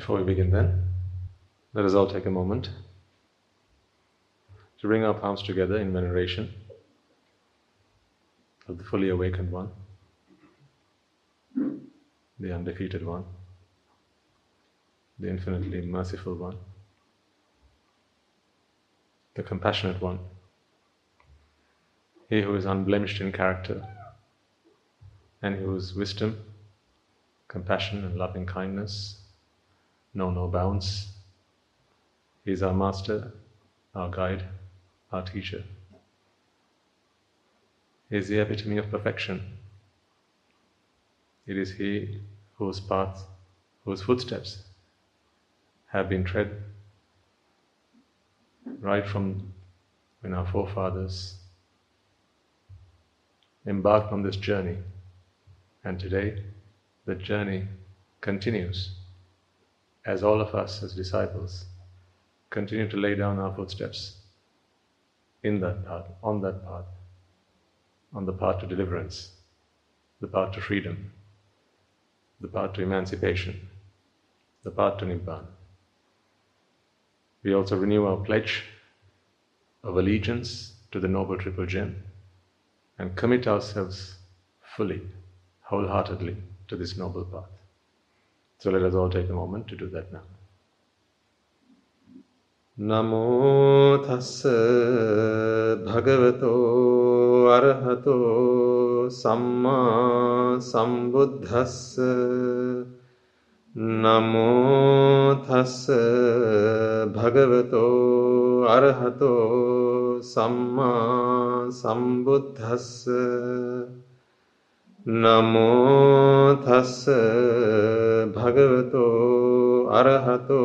Before we begin, then, let us all take a moment to bring our palms together in veneration of the fully awakened one, the undefeated one, the infinitely merciful one, the compassionate one, he who is unblemished in character and whose wisdom, compassion, and loving kindness know no bounds. He is our master, our guide, our teacher. He is the epitome of perfection. It is He whose path, whose footsteps have been tread right from when our forefathers embarked on this journey. And today, the journey continues as all of us as disciples continue to lay down our footsteps in that path, on that path, on the path to deliverance, the path to freedom, the path to emancipation, the path to Nibbana. We also renew our pledge of allegiance to the Noble Triple Gem and commit ourselves fully, wholeheartedly to this noble path. So let us all take a moment to do that now. නමෝ තස්ස භගවතෝ අරහතෝ සම්මා සම්බුද්ධස්ස නමෝ තස්ස භගවතෝ අරහතෝ සම්මා සම්බුද්ධස්ස නමෝ තස්ස භගවතෝ අරහතෝ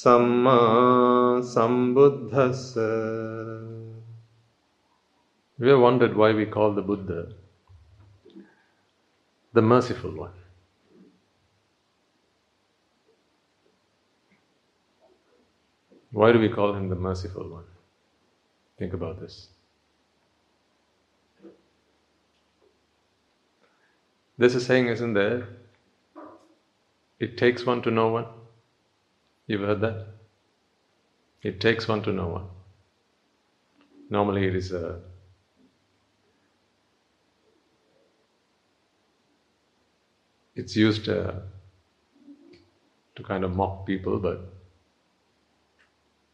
සම්මා සම්බුද්ධස්ස We have wondered why we call the Buddha the merciful one. Why do we call him the merciful one? Think about this. There's a saying, isn't there? It takes one to know one. You've heard that? It takes one to know one. Normally, it is a it's used uh, to kind of mock people, but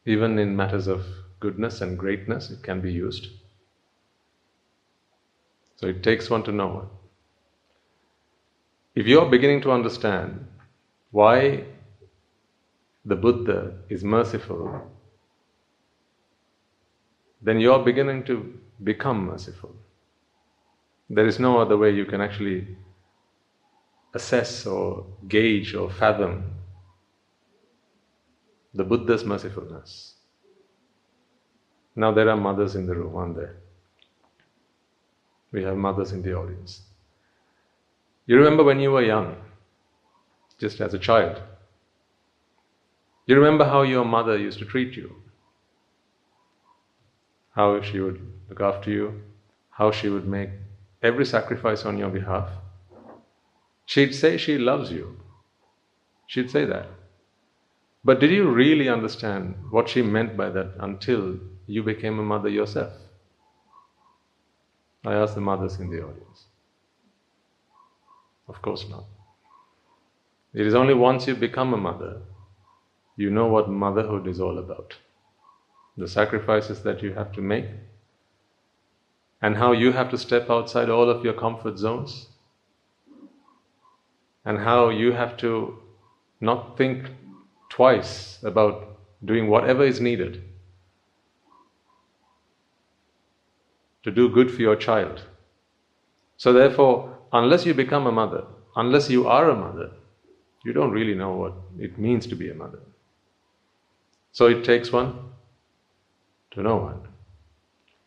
even in matters of goodness and greatness, it can be used. So it takes one to know one. If you're beginning to understand why the Buddha is merciful, then you're beginning to become merciful. There is no other way you can actually assess or gauge or fathom the Buddha's mercifulness. Now there are mothers in the room, aren't there? We have mothers in the audience. You remember when you were young, just as a child. You remember how your mother used to treat you, how she would look after you, how she would make every sacrifice on your behalf. She'd say she loves you. She'd say that. But did you really understand what she meant by that until you became a mother yourself? I ask the mothers in the audience. Of course not. It is only once you become a mother, you know what motherhood is all about. The sacrifices that you have to make, and how you have to step outside all of your comfort zones, and how you have to not think twice about doing whatever is needed to do good for your child. So, therefore, unless you become a mother, unless you are a mother, you don't really know what it means to be a mother. So, it takes one to know one.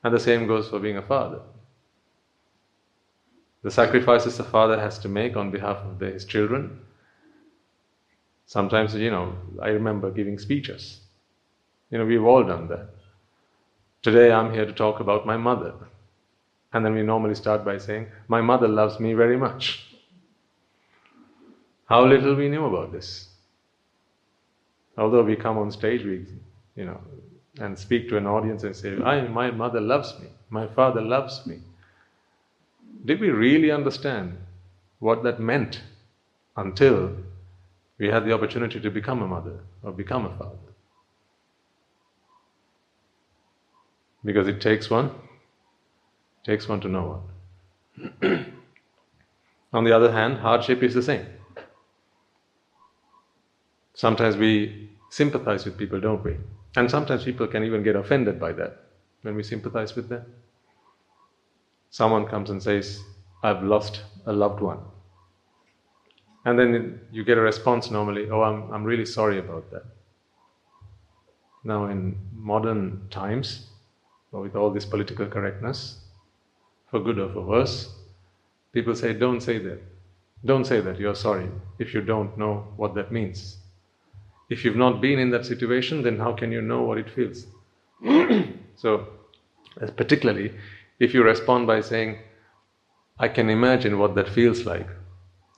And the same goes for being a father. The sacrifices a father has to make on behalf of his children Sometimes, you know, I remember giving speeches. You know, we've all done that. Today I'm here to talk about my mother. And then we normally start by saying, My mother loves me very much. How little we knew about this. Although we come on stage, we, you know, and speak to an audience and say, I, my mother loves me, my father loves me. Did we really understand what that meant until we had the opportunity to become a mother or become a father? Because it takes one, takes one to know one. On the other hand, hardship is the same. Sometimes we sympathize with people, don't we? And sometimes people can even get offended by that when we sympathize with them. Someone comes and says, I've lost a loved one. And then you get a response normally, Oh, I'm, I'm really sorry about that. Now, in modern times, with all this political correctness, for good or for worse, people say, Don't say that. Don't say that, you're sorry, if you don't know what that means. If you've not been in that situation, then how can you know what it feels? so, particularly if you respond by saying, I can imagine what that feels like.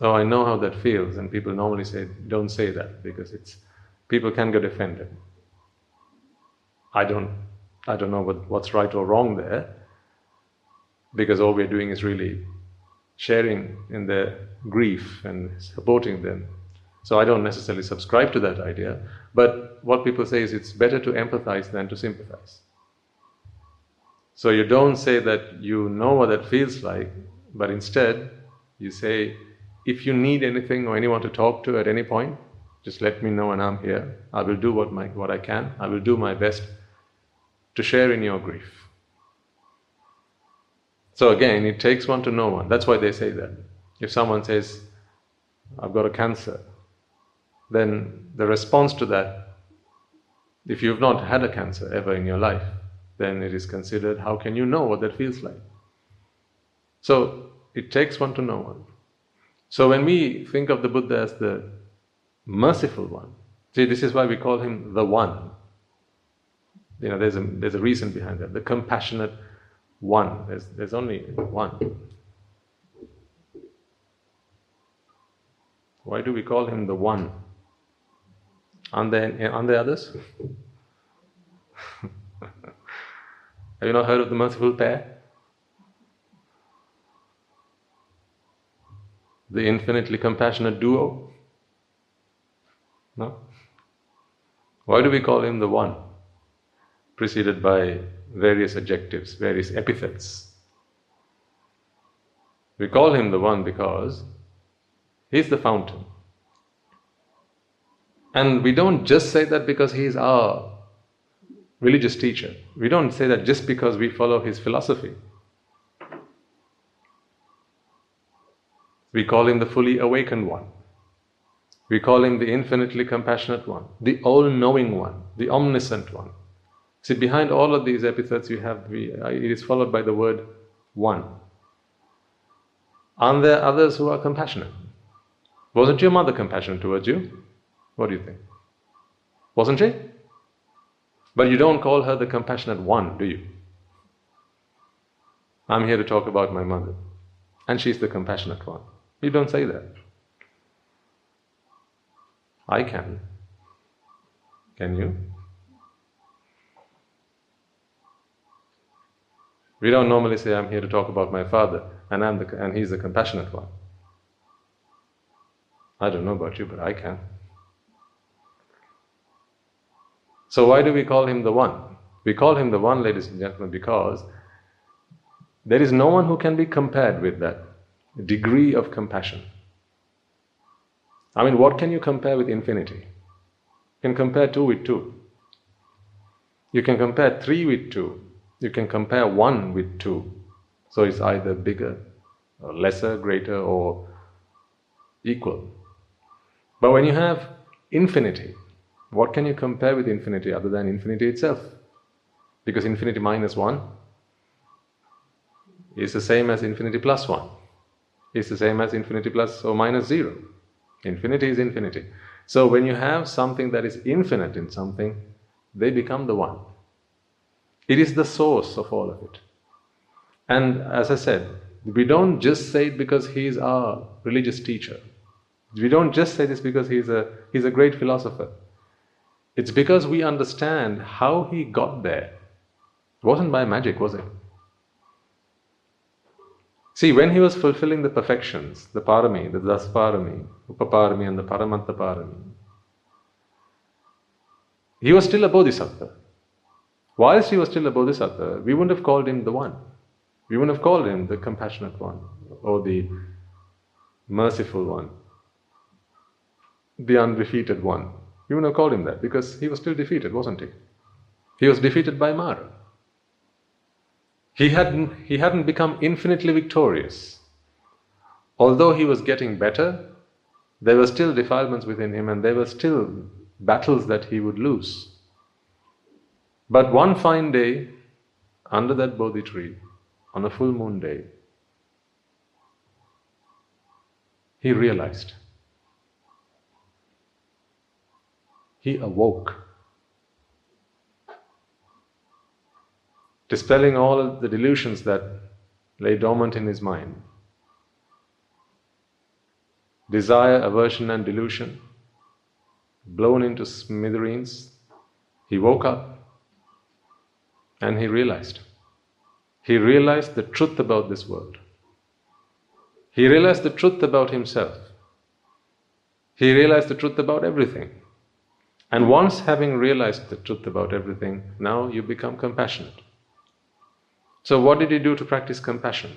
Oh, I know how that feels. And people normally say, don't say that because it's people can get offended. I don't I don't know what, what's right or wrong there because all we're doing is really sharing in their grief and supporting them so I don't necessarily subscribe to that idea, but what people say is it's better to empathize than to sympathize. So you don't say that you know what that feels like, but instead you say, if you need anything or anyone to talk to at any point, just let me know and I'm here. I will do what, my, what I can. I will do my best to share in your grief. So again, it takes one to know one. That's why they say that. If someone says, I've got a cancer, then the response to that, if you've not had a cancer ever in your life, then it is considered how can you know what that feels like? So it takes one to know one. So when we think of the Buddha as the merciful one, see, this is why we call him the one. You know, there's a, there's a reason behind that. The compassionate one. There's, there's only one. Why do we call him the one? On the, on the others? Have you not heard of the merciful pair? The infinitely compassionate duo? No? Why do we call him the one? Preceded by various adjectives, various epithets. We call him the one because he's the fountain. And we don't just say that because he is our religious teacher. We don't say that just because we follow his philosophy. We call him the fully awakened one. We call him the infinitely compassionate one, the all knowing one, the omniscient one. See, behind all of these epithets, you have uh, it is followed by the word one. Aren't there others who are compassionate? Wasn't your mother compassionate towards you? What do you think? Wasn't she? But you don't call her the compassionate one, do you? I'm here to talk about my mother, and she's the compassionate one. You don't say that. I can. Can you? We don't normally say, I'm here to talk about my father, and, I'm the, and he's the compassionate one. I don't know about you, but I can. So, why do we call him the one? We call him the one, ladies and gentlemen, because there is no one who can be compared with that degree of compassion. I mean, what can you compare with infinity? You can compare two with two. You can compare three with two. You can compare one with two. So it's either bigger, or lesser, greater, or equal. But when you have infinity, what can you compare with infinity other than infinity itself? Because infinity minus 1 is the same as infinity plus 1. Is the same as infinity plus or minus 0. Infinity is infinity. So when you have something that is infinite in something, they become the one. It is the source of all of it. And as I said, we don't just say it because he is our religious teacher. We don't just say this because he's a, he's a great philosopher. It's because we understand how he got there. It wasn't by magic, was it? See, when he was fulfilling the perfections, the parami, the dasparami, upaparami, and the paramattaparami, he was still a bodhisattva. Whilst he was still a bodhisattva, we wouldn't have called him the one. We wouldn't have called him the compassionate one or the merciful one, the undefeated one. We wouldn't have called him that because he was still defeated, wasn't he? He was defeated by Mara. He hadn't, he hadn't become infinitely victorious. Although he was getting better, there were still defilements within him and there were still battles that he would lose. But one fine day, under that Bodhi tree, on a full moon day, he realized. He awoke. Dispelling all the delusions that lay dormant in his mind. Desire, aversion, and delusion blown into smithereens. He woke up and he realized. He realized the truth about this world. He realized the truth about himself. He realized the truth about everything. And once having realized the truth about everything, now you become compassionate. So, what did he do to practice compassion?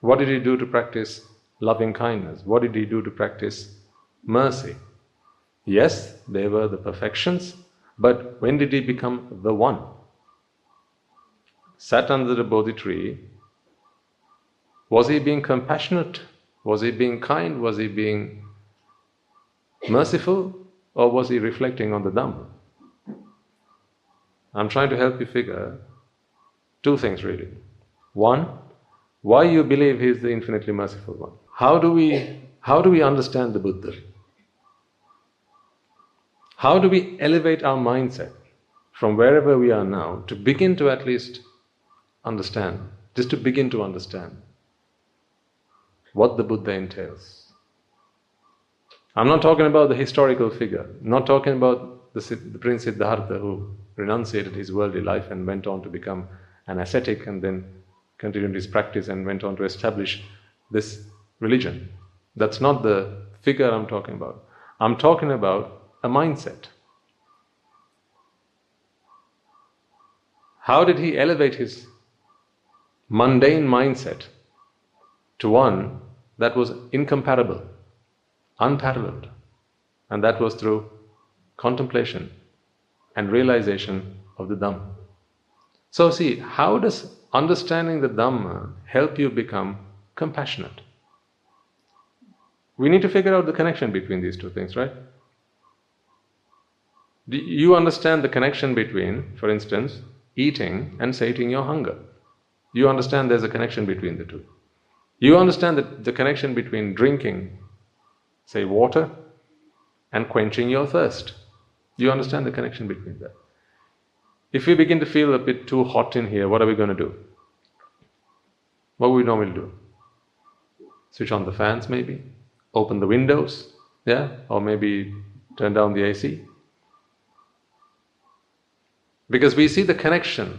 What did he do to practice loving kindness? What did he do to practice mercy? Yes, they were the perfections, but when did he become the one? Sat under the Bodhi tree. Was he being compassionate? Was he being kind? Was he being merciful? Or was he reflecting on the Dhamma? I'm trying to help you figure two things really. One, why you believe he is the infinitely merciful one. How do we how do we understand the Buddha? How do we elevate our mindset from wherever we are now to begin to at least understand, just to begin to understand what the Buddha entails? I'm not talking about the historical figure, not talking about the, the Prince Siddhartha who renunciated his worldly life and went on to become an ascetic and then continued his practice and went on to establish this religion. That's not the figure I'm talking about. I'm talking about a mindset. How did he elevate his mundane mindset to one that was incomparable, unparalleled? And that was through contemplation and realization of the Dhamma. So, see, how does understanding the Dhamma help you become compassionate? We need to figure out the connection between these two things, right? Do you understand the connection between, for instance, eating and sating your hunger? You understand there's a connection between the two. You understand that the connection between drinking, say, water, and quenching your thirst. You understand the connection between that. If we begin to feel a bit too hot in here, what are we going to do? What would we normally do? Switch on the fans, maybe? Open the windows? Yeah? Or maybe turn down the AC? Because we see the connection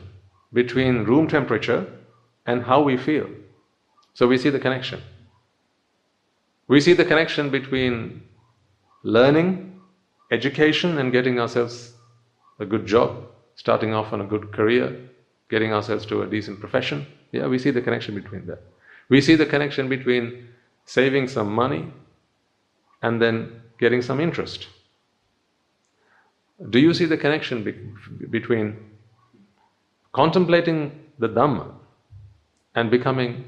between room temperature and how we feel. So we see the connection. We see the connection between learning, education, and getting ourselves a good job, starting off on a good career, getting ourselves to a decent profession. Yeah, we see the connection between that. We see the connection between saving some money and then getting some interest. Do you see the connection be- between contemplating the Dhamma and becoming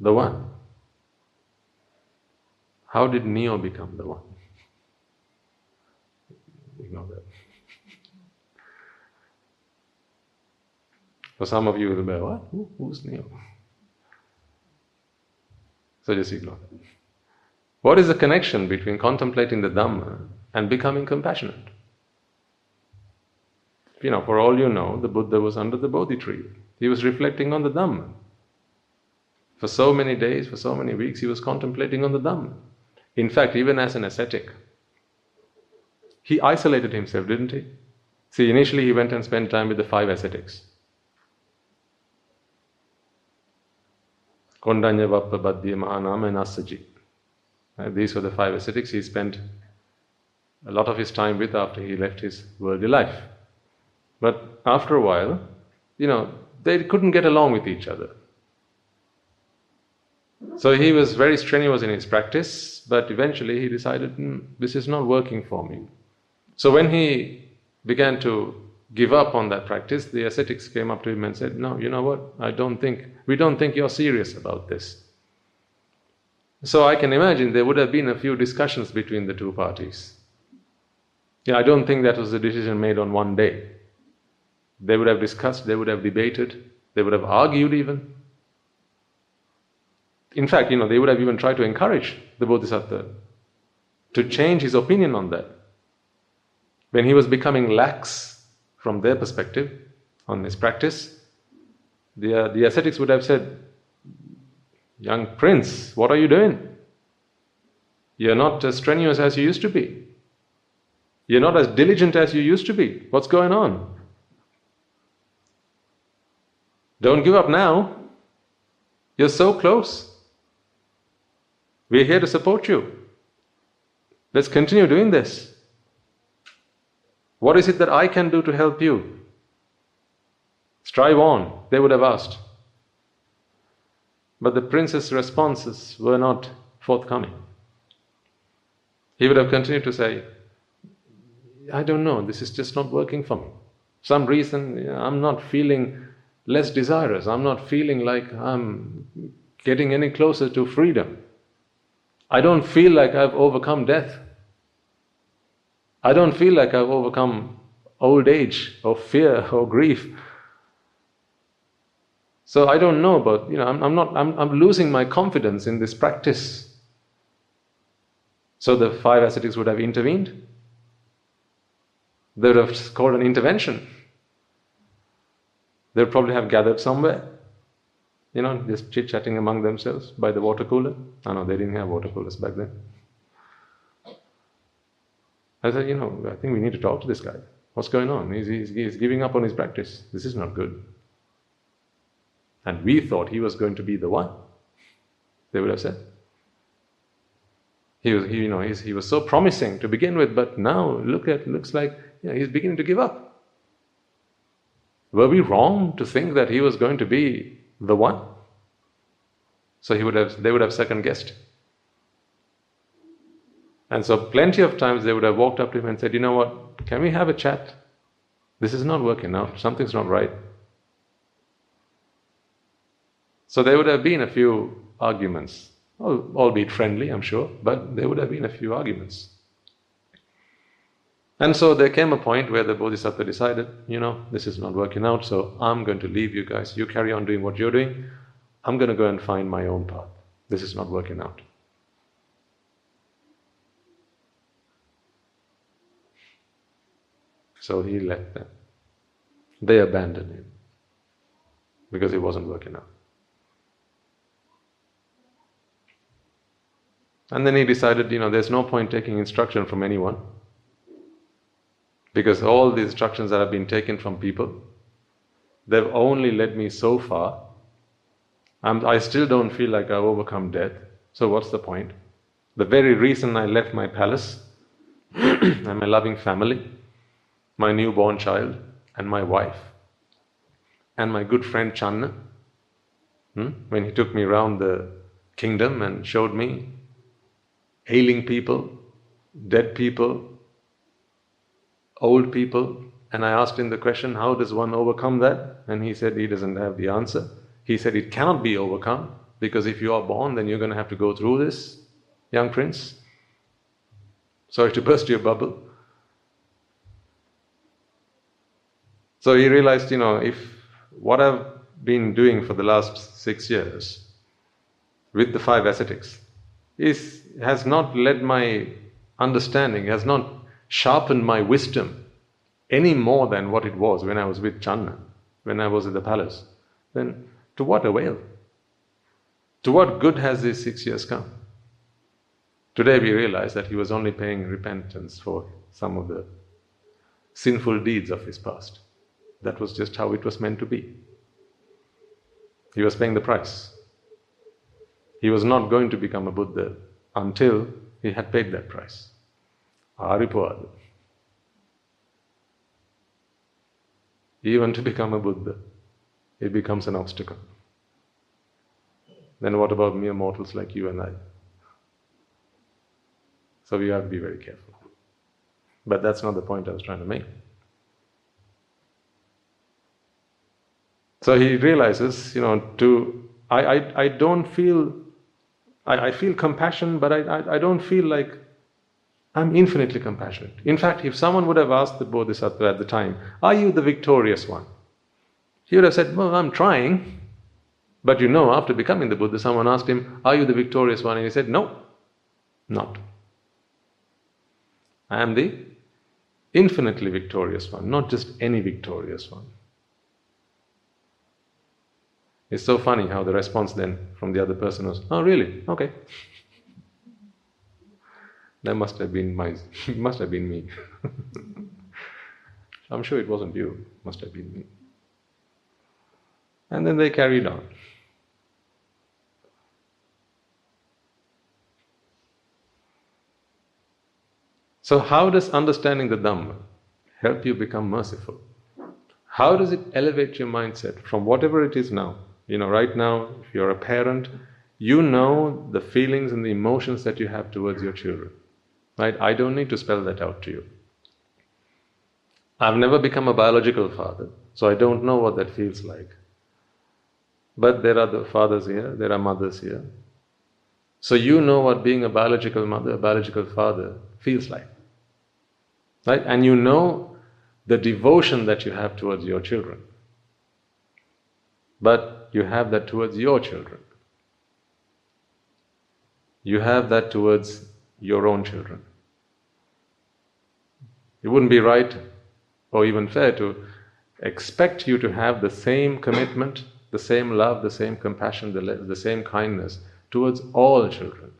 the One? How did Neo become the One? Ignore that. For some of you, it'll be, what? Who, who's Neo? So just ignore that. What is the connection between contemplating the Dhamma and becoming compassionate. You know, for all you know, the Buddha was under the Bodhi tree. He was reflecting on the Dhamma. For so many days, for so many weeks, he was contemplating on the Dhamma. In fact, even as an ascetic, he isolated himself, didn't he? See, initially he went and spent time with the five ascetics. Kondanya Vappa Bhaddiya Mahanama and Assaji. Uh, these were the five ascetics he spent a lot of his time with after he left his worldly life. But after a while, you know, they couldn't get along with each other. So he was very strenuous in his practice, but eventually he decided, mm, this is not working for me. So when he began to give up on that practice, the ascetics came up to him and said, No, you know what? I don't think, we don't think you're serious about this. So I can imagine there would have been a few discussions between the two parties. Yeah, I don't think that was a decision made on one day. They would have discussed, they would have debated, they would have argued even. In fact, you know, they would have even tried to encourage the Bodhisattva to change his opinion on that. When he was becoming lax from their perspective on his practice, the, the ascetics would have said, Young prince, what are you doing? You're not as strenuous as you used to be. You're not as diligent as you used to be. What's going on? Don't give up now. You're so close. We're here to support you. Let's continue doing this. What is it that I can do to help you? Strive on, they would have asked. But the prince's responses were not forthcoming. He would have continued to say, I don't know, this is just not working for me. Some reason I'm not feeling less desirous, I'm not feeling like I'm getting any closer to freedom. I don't feel like I've overcome death. I don't feel like I've overcome old age or fear or grief. So I don't know, but you know, I'm, I'm not. I'm, I'm losing my confidence in this practice. So the five ascetics would have intervened. They would have called an intervention. They would probably have gathered somewhere you know, just chit chatting among themselves by the water cooler. I know they didn't have water coolers back then. I said, you know, I think we need to talk to this guy. What's going on? He's, he's, he's giving up on his practice. This is not good. And we thought he was going to be the one. They would have said. He was, he, you know, he was so promising to begin with, but now look at, looks like you know, he's beginning to give up. Were we wrong to think that he was going to be the one. So he would have, they would have second guessed. And so, plenty of times they would have walked up to him and said, You know what, can we have a chat? This is not working out, something's not right. So, there would have been a few arguments, albeit friendly, I'm sure, but there would have been a few arguments. And so there came a point where the Bodhisattva decided, you know, this is not working out, so I'm going to leave you guys. You carry on doing what you're doing. I'm going to go and find my own path. This is not working out. So he left them. They abandoned him because it wasn't working out. And then he decided, you know, there's no point taking instruction from anyone. Because all the instructions that have been taken from people, they've only led me so far. I'm, I still don't feel like I've overcome death. So what's the point? The very reason I left my palace and my loving family, my newborn child, and my wife, and my good friend Channa, hmm, when he took me around the kingdom and showed me ailing people, dead people, old people, and I asked him the question, How does one overcome that? And he said he doesn't have the answer. He said it cannot be overcome because if you are born, then you're going to have to go through this, young prince. Sorry to burst your bubble. So he realized, you know, if what I've been doing for the last six years with the five ascetics is, has not led my understanding, has not sharpened my wisdom any more than what it was when I was with Channa, when I was at the palace, then to what avail? To what good has these six years come? Today we realize that he was only paying repentance for some of the sinful deeds of his past. That was just how it was meant to be. He was paying the price. He was not going to become a Buddha until he had paid that price. Aripuadu. Even to become a Buddha, it becomes an obstacle. Then what about mere mortals like you and I? So we have to be very careful. But that's not the point I was trying to make. So he realizes, you know, to I, I, don't feel I, I feel compassion, but I, I don't feel like I'm infinitely compassionate. In fact, if someone would have asked the Bodhisattva at the time, Are you the victorious one? He would have said, Well, I'm trying. But you know, after becoming the Buddha, someone asked him, Are you the victorious one? And he said, No, not. I am the infinitely victorious one, not just any victorious one. It's so funny how the response then from the other person was, Oh, really? Okay. That must have been my, must have been me. I'm sure it wasn't you, must have been me. And then they carried on. So, how does understanding the Dhamma help you become merciful? How does it elevate your mindset from whatever it is now? You know, right now, if you're a parent, you know the feelings and the emotions that you have towards your children. Right? I don't need to spell that out to you. I've never become a biological father, so I don't know what that feels like. But there are the fathers here, there are mothers here. So you know what being a biological mother, a biological father feels like. Right? And you know the devotion that you have towards your children. But you have that towards your children. You have that towards your own children. It wouldn't be right or even fair to expect you to have the same commitment, the same love, the same compassion, the, the same kindness towards all children.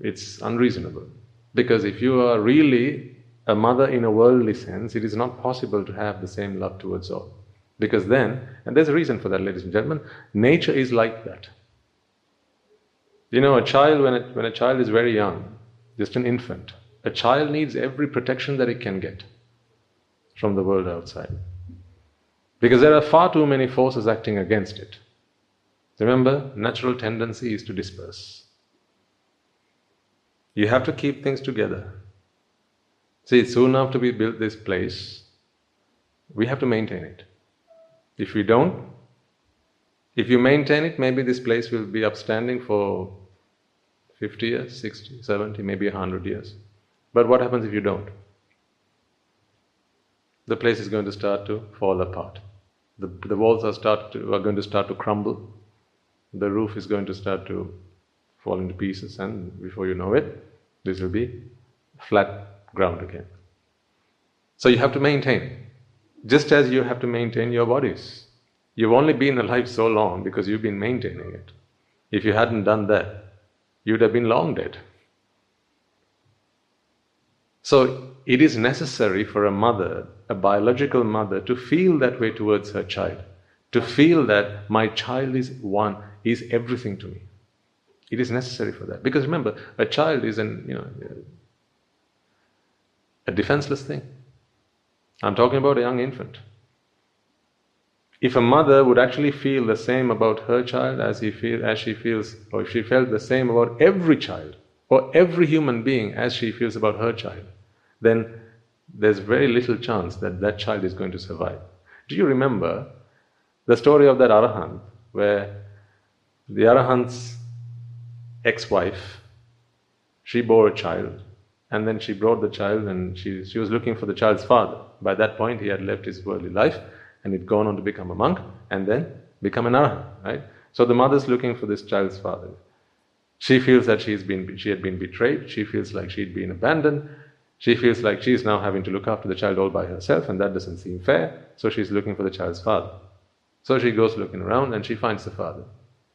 It's unreasonable. Because if you are really a mother in a worldly sense, it is not possible to have the same love towards all. Because then, and there's a reason for that, ladies and gentlemen, nature is like that. You know, a child, when, it, when a child is very young, just an infant, a child needs every protection that it can get from the world outside. Because there are far too many forces acting against it. Remember, natural tendency is to disperse. You have to keep things together. See, soon after we built this place, we have to maintain it. If we don't, if you maintain it, maybe this place will be upstanding for 50 years, 60, 70, maybe 100 years. But what happens if you don't? The place is going to start to fall apart. The, the walls are, start to, are going to start to crumble. The roof is going to start to fall into pieces, and before you know it, this will be flat ground again. So you have to maintain, just as you have to maintain your bodies. You've only been alive so long because you've been maintaining it. If you hadn't done that, you'd have been long dead. So it is necessary for a mother, a biological mother, to feel that way towards her child, to feel that my child is one, is everything to me. It is necessary for that. Because remember, a child is an, you know, a defenseless thing. I'm talking about a young infant. If a mother would actually feel the same about her child as, he feel, as she feels, or if she felt the same about every child, or every human being as she feels about her child, then there's very little chance that that child is going to survive. Do you remember the story of that Arahant, where the Arahant's ex wife, she bore a child, and then she brought the child and she, she was looking for the child's father. By that point, he had left his worldly life and he'd gone on to become a monk and then become an arahant, right? So the mother's looking for this child's father. She feels that she's been, she had been betrayed. She feels like she'd been abandoned. She feels like she's now having to look after the child all by herself, and that doesn't seem fair. So she's looking for the child's father. So she goes looking around and she finds the father.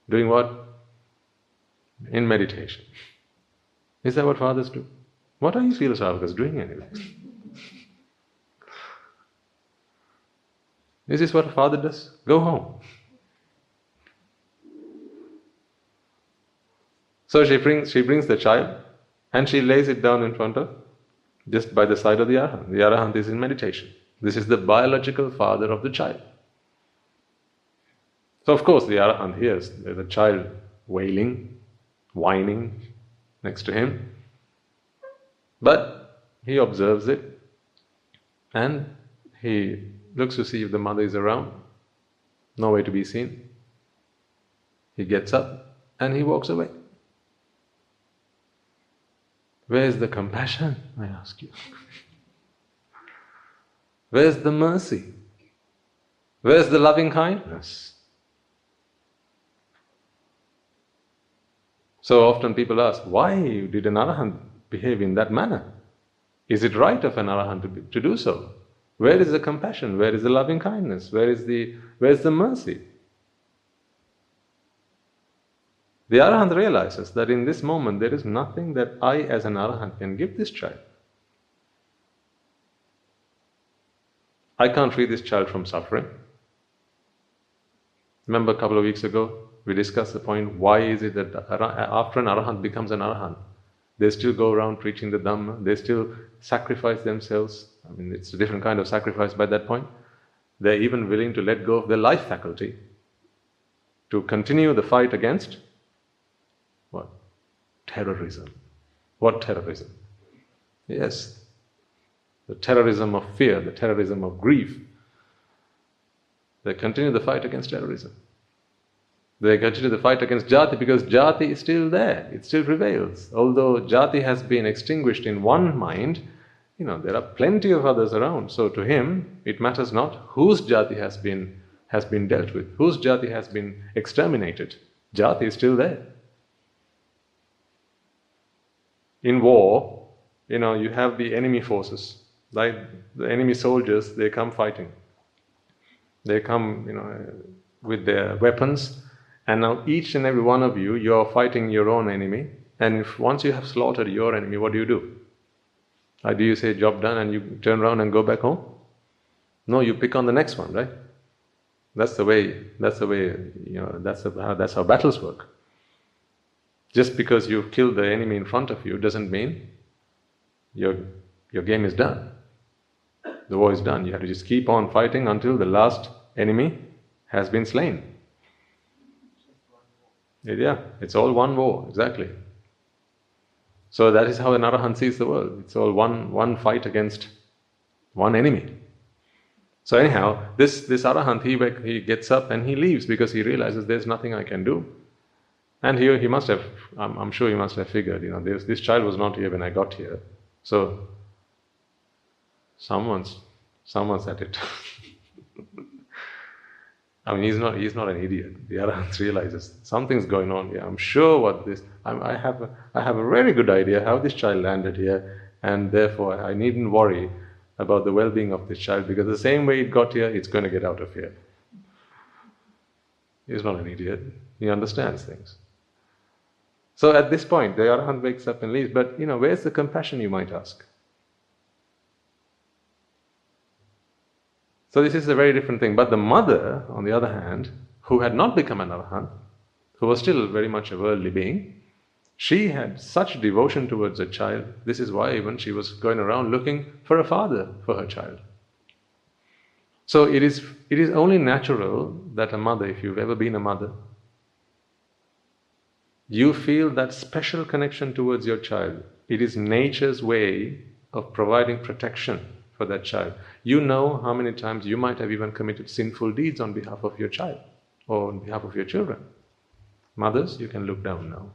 Doing what? in meditation. Is that what fathers do? What are you Sravakas doing anyway? Is this what a father does? Go home. So she brings, she brings the child and she lays it down in front of, just by the side of the Arahant. The Arahant is in meditation. This is the biological father of the child. So, of course, the Arahant hears the child wailing, whining next to him. But he observes it and he looks to see if the mother is around. Nowhere to be seen. He gets up and he walks away. Where's the compassion? I ask you. Where's the mercy? Where's the loving kindness? So often people ask, why did an arahant behave in that manner? Is it right of an arahant to, be, to do so? Where is the compassion? Where is the loving kindness? Where is the, where is the mercy? The arahant realizes that in this moment there is nothing that I, as an arahant, can give this child. I can't free this child from suffering. Remember a couple of weeks ago, we discussed the point why is it that after an arahant becomes an arahant, they still go around preaching the Dhamma, they still sacrifice themselves. I mean, it's a different kind of sacrifice by that point. They're even willing to let go of their life faculty to continue the fight against? Terrorism. What terrorism? Yes, the terrorism of fear, the terrorism of grief. They continue the fight against terrorism. They continue the fight against jati because jati is still there, it still prevails. Although jati has been extinguished in one mind, you know, there are plenty of others around. So to him, it matters not whose jati has been, has been dealt with, whose jati has been exterminated. Jati is still there. In war, you know, you have the enemy forces. Like the enemy soldiers, they come fighting. They come, you know, with their weapons, and now each and every one of you, you are fighting your own enemy. And if once you have slaughtered your enemy, what do you do? Or do you say job done and you turn around and go back home? No, you pick on the next one, right? That's the way. That's the way. You know. That's how, that's how battles work. Just because you've killed the enemy in front of you doesn't mean your your game is done the war is done. You have to just keep on fighting until the last enemy has been slain. Yeah, it's all one war, exactly. So that is how an arahant sees the world. It's all one, one fight against one enemy. So anyhow, this, this arahant, he, he gets up and he leaves because he realizes there's nothing I can do. And he, he must have, I'm, I'm sure he must have figured, you know, this child was not here when I got here. So Someone's someone's at it. I mean, he's not he's not an idiot. The Arahant realizes something's going on here. I'm sure what this. I'm, I have a, I have a very good idea how this child landed here, and therefore I needn't worry about the well-being of this child because the same way it got here, it's going to get out of here. He's not an idiot. He understands things. So at this point, the Arahant wakes up and leaves. But you know, where's the compassion? You might ask. So this is a very different thing. But the mother, on the other hand, who had not become an arahant, who was still very much a worldly being, she had such devotion towards her child. This is why even she was going around looking for a father for her child. So it is, it is only natural that a mother, if you've ever been a mother, you feel that special connection towards your child. It is nature's way of providing protection for that child. You know how many times you might have even committed sinful deeds on behalf of your child or on behalf of your children. Mothers, you can look down now.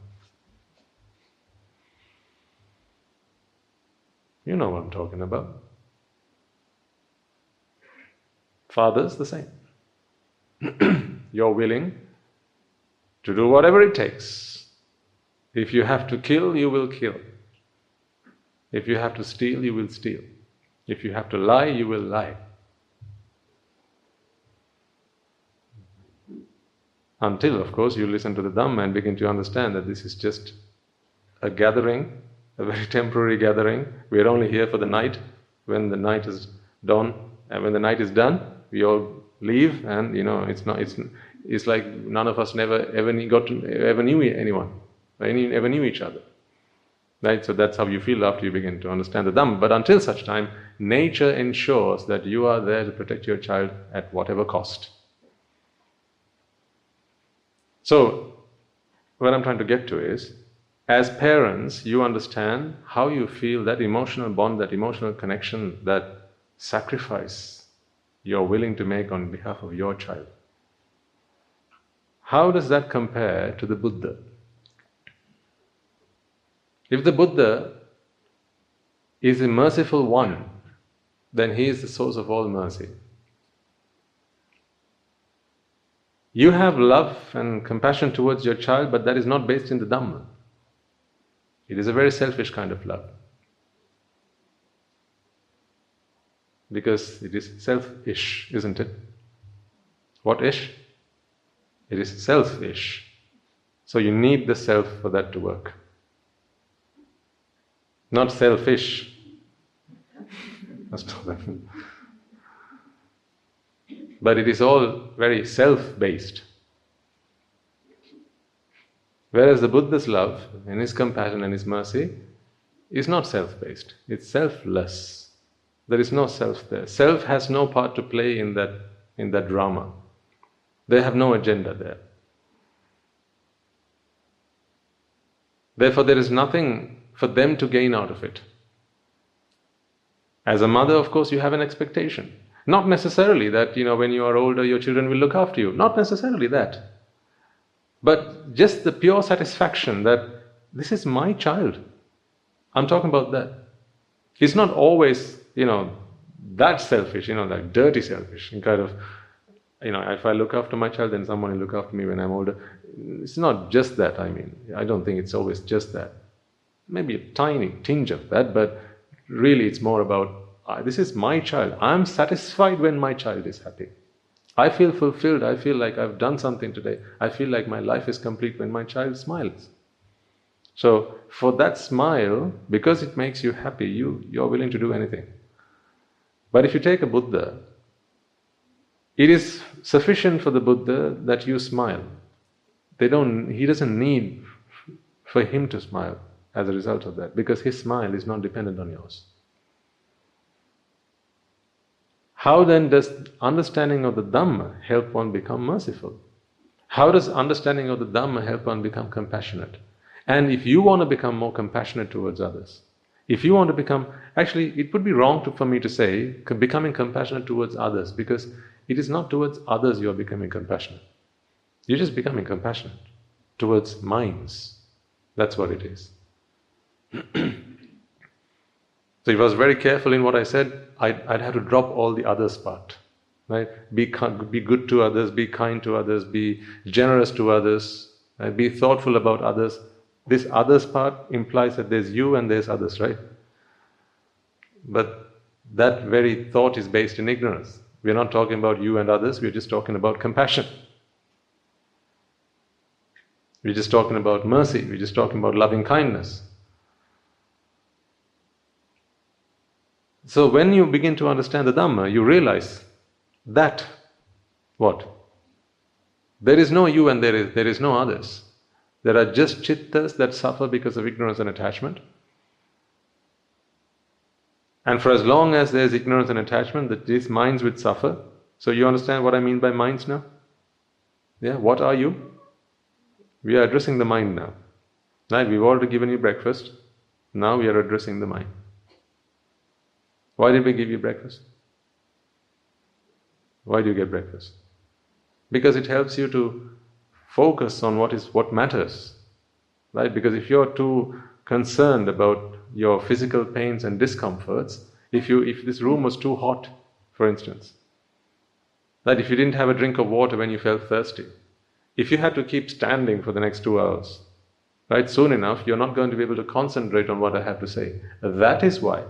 You know what I'm talking about. Fathers, the same. You're willing to do whatever it takes. If you have to kill, you will kill. If you have to steal, you will steal. If you have to lie, you will lie. Until, of course, you listen to the Dhamma and begin to understand that this is just a gathering a very temporary gathering. We are only here for the night. When the night is done, and when the night is done, we all leave, and you know, it's not, it's, it's like none of us never ever got to, ever knew anyone, any, ever knew each other. Right? So that's how you feel after you begin to understand the Dhamma. But until such time, nature ensures that you are there to protect your child at whatever cost. So, what I'm trying to get to is, as parents, you understand how you feel that emotional bond, that emotional connection, that sacrifice you're willing to make on behalf of your child. How does that compare to the Buddha? If the Buddha is a merciful one, then he is the source of all mercy. You have love and compassion towards your child, but that is not based in the Dhamma. It is a very selfish kind of love. Because it is selfish, isn't it? What ish? It is selfish. So you need the self for that to work. Not selfish. But it is all very self based. Whereas the Buddha's love and his compassion and his mercy is not self based, it's selfless. There is no self there. Self has no part to play in that, in that drama. They have no agenda there. Therefore, there is nothing for them to gain out of it. As a mother, of course, you have an expectation. Not necessarily that, you know, when you are older, your children will look after you. Not necessarily that. But just the pure satisfaction that this is my child. I'm talking about that. It's not always, you know, that selfish, you know, that dirty selfish, and kind of, you know, if I look after my child, then someone will look after me when I'm older. It's not just that, I mean. I don't think it's always just that. Maybe a tiny tinge of that, but really it's more about ah, this is my child. I'm satisfied when my child is happy. I feel fulfilled. I feel like I've done something today. I feel like my life is complete when my child smiles. So, for that smile, because it makes you happy, you, you're willing to do anything. But if you take a Buddha, it is sufficient for the Buddha that you smile. They don't, he doesn't need for him to smile as a result of that, because his smile is not dependent on yours. How then does understanding of the Dhamma help one become merciful? How does understanding of the Dhamma help one become compassionate? And if you want to become more compassionate towards others, if you want to become, actually, it would be wrong to, for me to say becoming compassionate towards others because it is not towards others you are becoming compassionate. You're just becoming compassionate towards minds. That's what it is. So if I was very careful in what I said, I'd, I'd have to drop all the others part. Right? Be, be good to others, be kind to others, be generous to others, right? be thoughtful about others. This others part implies that there's you and there's others, right? But that very thought is based in ignorance. We're not talking about you and others, we're just talking about compassion. We're just talking about mercy, we're just talking about loving kindness. So when you begin to understand the Dhamma, you realize that what? There is no you and there is, there is no others. There are just chittas that suffer because of ignorance and attachment. And for as long as there is ignorance and attachment, that these minds would suffer. So you understand what I mean by minds now? Yeah, what are you? We are addressing the mind now. Right? We've already given you breakfast. Now we are addressing the mind. Why did we give you breakfast? Why do you get breakfast? Because it helps you to focus on what is what matters. Right? Because if you're too concerned about your physical pains and discomforts, if you if this room was too hot, for instance, that if you didn't have a drink of water when you felt thirsty, if you had to keep standing for the next two hours, right, soon enough you're not going to be able to concentrate on what I have to say. That is why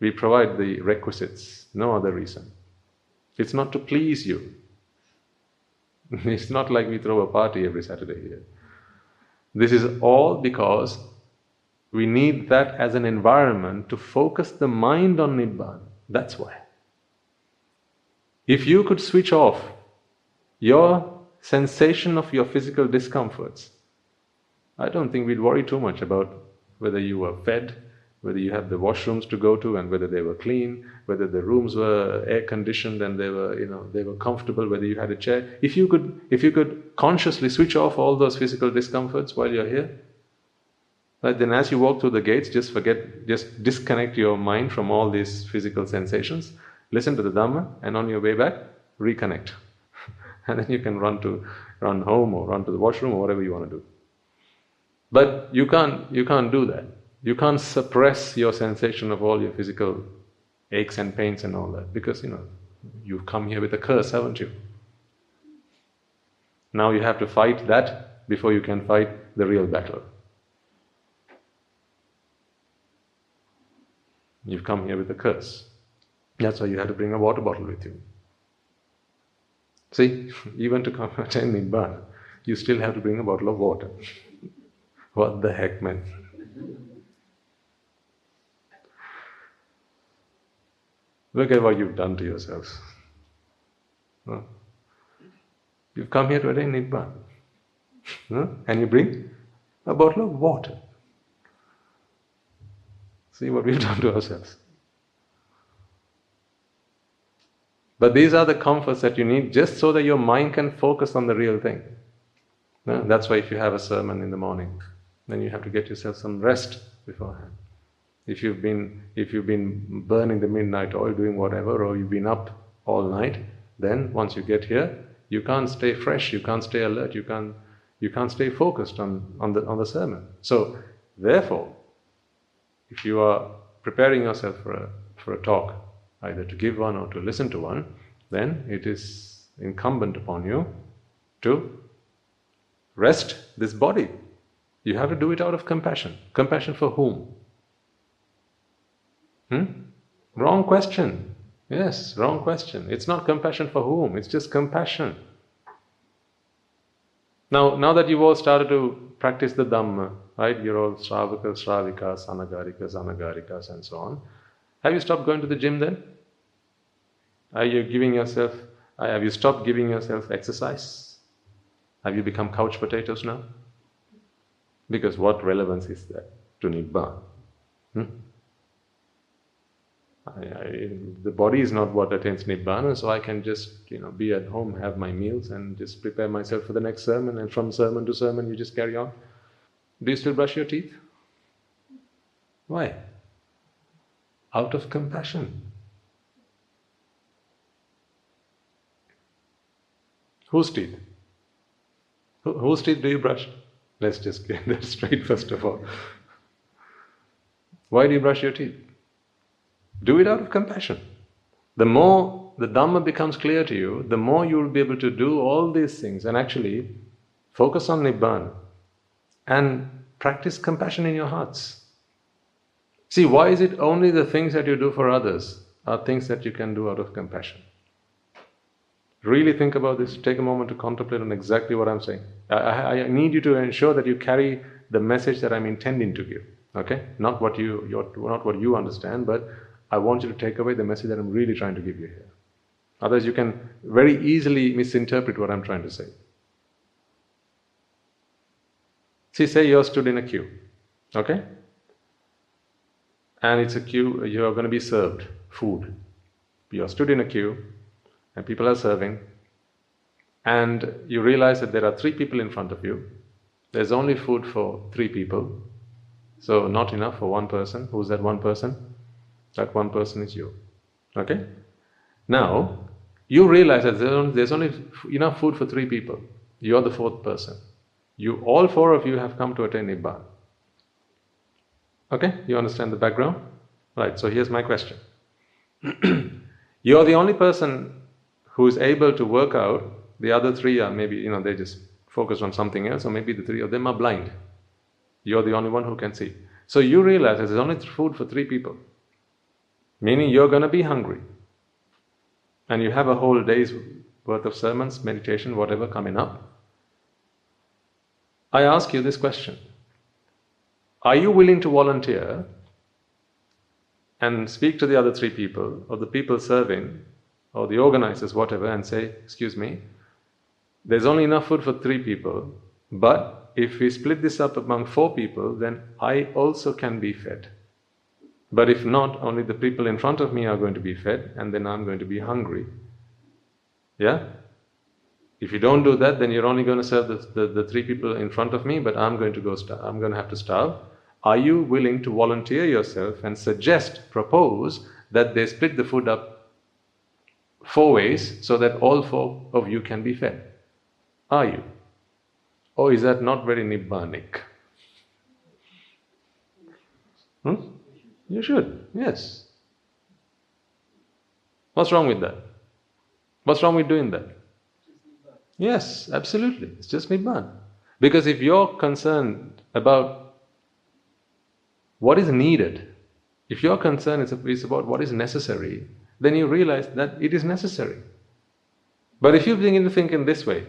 we provide the requisites, no other reason. It's not to please you. It's not like we throw a party every Saturday here. This is all because We need that as an environment to focus the mind on Nibbana. That's why. If you could switch off your sensation of your physical discomforts, I don't think we'd worry too much about whether you were fed, whether you had the washrooms to go to and whether they were clean, whether the rooms were air conditioned and they were, you know, they were comfortable, whether you had a chair. If you could, if you could consciously switch off all those physical discomforts while you're here, right, then as you walk through the gates, just forget, just disconnect your mind from all these physical sensations, listen to the Dhamma, and on your way back, reconnect. and then you can run to run home or run to the washroom or whatever you want to do. But you can't you can't do that. You can't suppress your sensation of all your physical aches and pains and all that because you know you've come here with a curse, haven't you? Now you have to fight that before you can fight the real battle. You've come here with a curse. That's why you had to bring a water bottle with you. See, even to come attend Nibbana, you still have to bring a bottle of water. what the heck, man? Look at what you've done to yourselves. Huh? You've come here to attain Nibbana. Huh? And you bring a bottle of water. See what we've done to ourselves. But these are the comforts that you need just so that your mind can focus on the real thing. That's why if you have a sermon in the morning, then you have to get yourself some rest beforehand. If you've been if you've been burning the midnight oil, doing whatever, or you've been up all night, then once you get here, you can't stay fresh, you can't stay alert, you can't you can't stay focused on, on the on the sermon. So therefore, if you are preparing yourself for a for a talk, either to give one or to listen to one, then it is incumbent upon you to rest this body. You have to do it out of compassion. Compassion for whom? Hmm? Wrong question. Yes, wrong question. It's not compassion for whom, it's just compassion. Now, now that you've all started to practice the Dhamma, right? You're all Sravakas, Sravikas, Anagarikas, Anagarikas, and so on. Have you stopped going to the gym then? Are you giving yourself, have you stopped giving yourself exercise? Have you become couch potatoes now? Because what relevance is that to Nibbana? Hmm? I, I, the body is not what attains Nibbana, so I can just, you know, be at home, have my meals, and just prepare myself for the next sermon, and from sermon to sermon, you just carry on. Do you still brush your teeth? Why? out of compassion. Whose teeth? whose teeth do you brush? Let's just get that straight first of all. Why do you brush your teeth? Do it out of compassion. The more the Dhamma becomes clear to you, the more you will be able to do all these things and actually focus on Nibbana and practice compassion in your hearts. See, why is it only the things that you do for others are things that you can do out of compassion? Really think about this. Take a moment to contemplate on exactly what I'm saying. I, I need you to ensure that you carry the message that I'm intending to give. Okay, not what you not what you understand, but I want you to take away the message that I'm really trying to give you here. Otherwise, you can very easily misinterpret what I'm trying to say. See, say you're stood in a queue. Okay? and it's a queue, you are going to be served food. You are stood in a queue, and people are serving, and you realize that there are three people in front of you. There's only food for three people, so not enough for one person. Who's that one person? That one person is you. Okay? Now, you realize that there's only enough food for three people. You're the fourth person. You, all four of you have come to attain Nibbana. Okay, you understand the background? Right, so here's my question. You're the only person who is able to work out, the other three are maybe, you know, they just focus on something else, or maybe the three of them are blind. You're the only one who can see. So you realize that there's only food for three people, meaning you're going to be hungry. And you have a whole day's worth of sermons, meditation, whatever coming up. I ask you this question Are you willing to volunteer and speak to the other three people, or the people serving, or the organizers, whatever, and say, Excuse me, there's only enough food for three people, but if we split this up among four people, then I also can be fed. But if not, only the people in front of me are going to be fed, and then I'm going to be hungry. Yeah? If you don't do that, then you're only going to serve the, the, the three people in front of me, but I'm going to go. I'm going to have to starve. Are you willing to volunteer yourself and suggest, propose that they split the food up four ways so that all four of you can be fed? Are you? Or is that not very nibbanic? Hmm? You should, yes. What's wrong with that? What's wrong with doing that? Yes, absolutely. It's just Nibbana. Because if you're concerned about what is needed, if your concern is about what is necessary, then you realize that it is necessary. But if you begin to think in this way,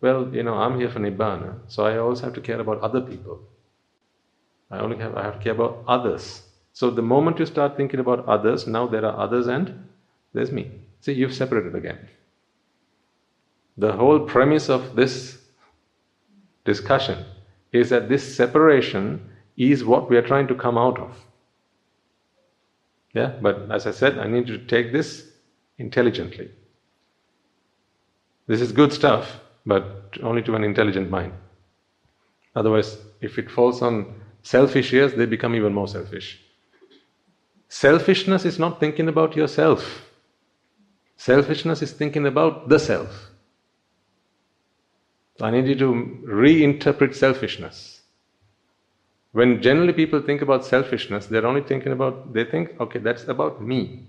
well, you know, I'm here for Nibbana, so I always have to care about other people. I only have, I have to care about others. So the moment you start thinking about others, now there are others and there's me. See, you've separated again. The whole premise of this discussion is that this separation is what we are trying to come out of. Yeah, but as I said, I need you to take this intelligently. This is good stuff, but only to an intelligent mind. Otherwise, if it falls on selfish ears, they become even more selfish. Selfishness is not thinking about yourself. Selfishness is thinking about the self. I need you to reinterpret selfishness. When generally people think about selfishness, they're only thinking about, they think, okay, that's about me.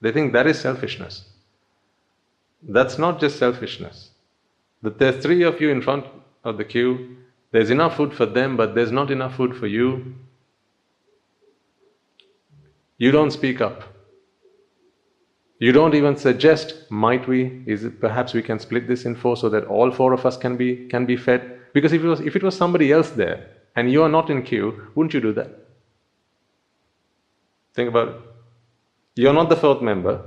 They think that is selfishness. That's not just selfishness. That there's three of you in front of the queue, there's enough food for them, but there's not enough food for you. You don't speak up. You don't even suggest, might we? Is it perhaps we can split this in four so that all four of us can be can be fed? Because if it was if it was somebody else there and you are not in queue, wouldn't you do that? Think about it. You're not the fourth member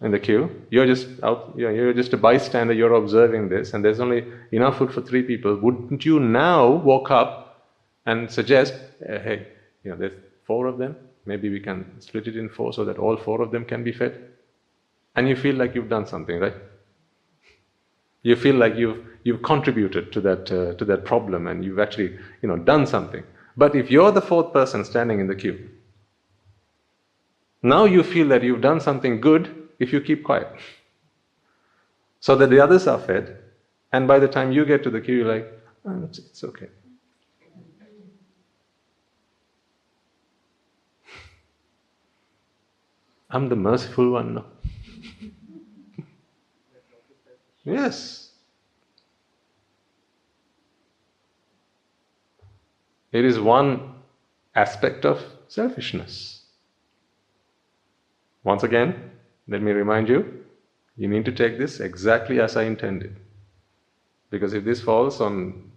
in the queue. You're just out. You're just a bystander. You're observing this, and there's only enough food for three people. Wouldn't you now walk up and suggest, uh, hey, you know, there's four of them maybe we can split it in four so that all four of them can be fed. And you feel like you've done something, right? You feel like you've, you've contributed to that, uh, to that problem and you've actually you know, done something. But if you're the fourth person standing in the queue, now you feel that you've done something good if you keep quiet. So that the others are fed, and by the time you get to the queue, you're like, oh, it's, it's okay. I'm the merciful one now. yes. It is one aspect of selfishness. Once again, let me remind you you need to take this exactly as I intended. Because if this falls on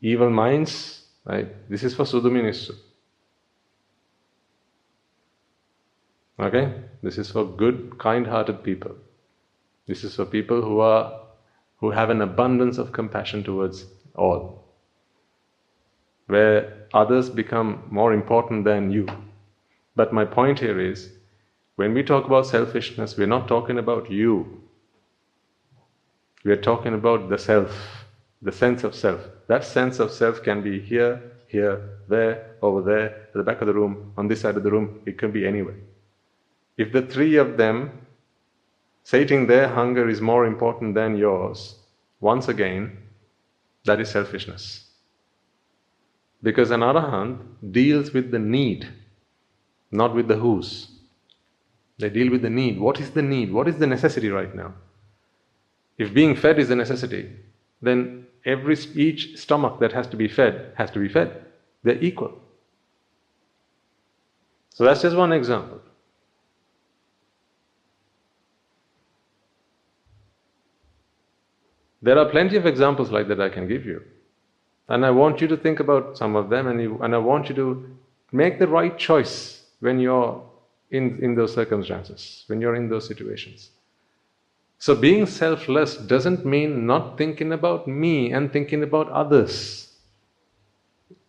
evil minds, right, this is for Suduminissu. Okay? This is for good, kind-hearted people. This is for people who are who have an abundance of compassion towards all. Where others become more important than you. But my point here is when we talk about selfishness, we're not talking about you. We're talking about the self, the sense of self. That sense of self can be here, here, there, over there, at the back of the room, on this side of the room, it can be anywhere. If the three of them sating their hunger is more important than yours, once again, that is selfishness. Because an arahant deals with the need, not with the who's. They deal with the need. What is the need? What is the necessity right now? If being fed is a necessity, then every each stomach that has to be fed has to be fed. They're equal. So that's just one example. There are plenty of examples like that I can give you. And I want you to think about some of them and, you, and I want you to make the right choice when you're in, in those circumstances, when you're in those situations. So being selfless doesn't mean not thinking about me and thinking about others.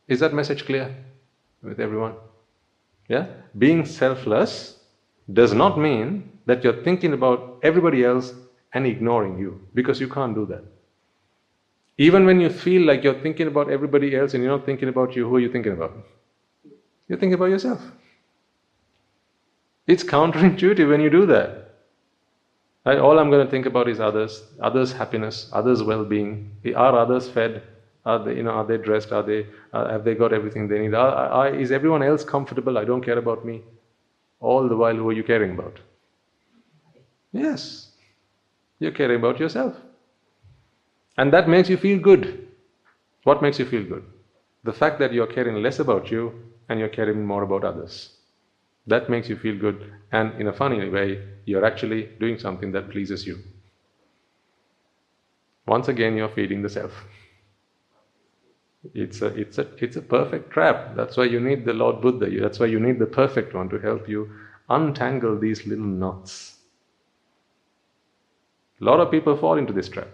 Is that message clear with everyone? Yeah? Being selfless does not mean that you're thinking about everybody else and ignoring you, because you can't do that. Even when you feel like you're thinking about everybody else and you're not thinking about you, who are you thinking about? You're thinking about yourself. It's counterintuitive when you do that. Right? All I'm going to think about is others, others' happiness, others' well-being. Are others fed? Are they, you know, are they dressed? Are they, uh, have they got everything they need? Are, are, is everyone else comfortable? I don't care about me. All the while, who are you caring about? Yes, you're caring about yourself. And that makes you feel good. What makes you feel good? The fact that you're caring less about you and you're caring more about others. That makes you feel good, and in a funny way, you're actually doing something that pleases you. Once again, you're feeding the self. It's a, it's, a, it's a perfect trap. That's why you need the Lord Buddha. That's why you need the perfect one to help you untangle these little knots. A lot of people fall into this trap.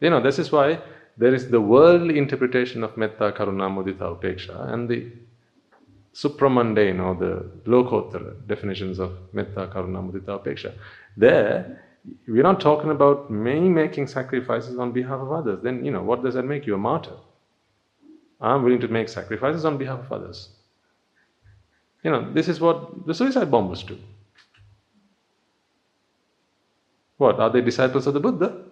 You know, this is why there is the worldly interpretation of metta, karuna, mudita, upeksha, and the supramundane or the lokottara definitions of metta, karuna, mudita, upeksha. There, we're not talking about me making sacrifices on behalf of others. Then, you know, what does that make you? A martyr. I'm willing to make sacrifices on behalf of others. You know, this is what the suicide bombers do. What? Are they disciples of the Buddha?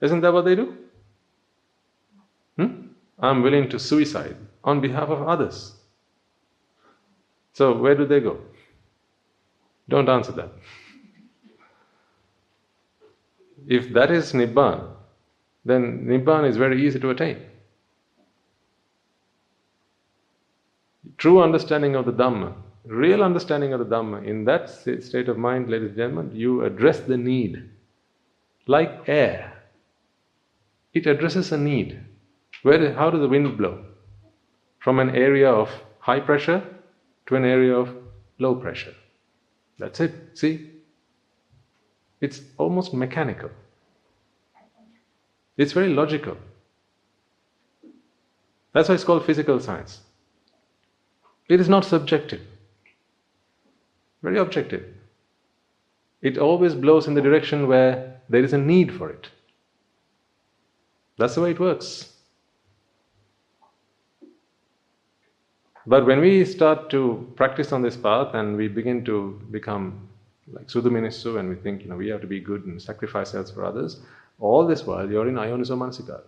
Isn't that what they do? Hmm? I'm willing to suicide on behalf of others. So, where do they go? Don't answer that. If that is Nibbana, then Nibbana is very easy to attain. True understanding of the Dhamma, real understanding of the Dhamma, in that state of mind, ladies and gentlemen, you address the need like air. It addresses a need. Where, how does the wind blow? From an area of high pressure to an area of low pressure. That's it. See? It's almost mechanical. It's very logical. That's why it's called physical science. It is not subjective, very objective. It always blows in the direction where there is a need for it. That's the way it works. But when we start to practice on this path and we begin to become like Suduminissu and we think, you know, we have to be good and sacrifice ourselves for others, all this while you're in Ayoniso Manasikara.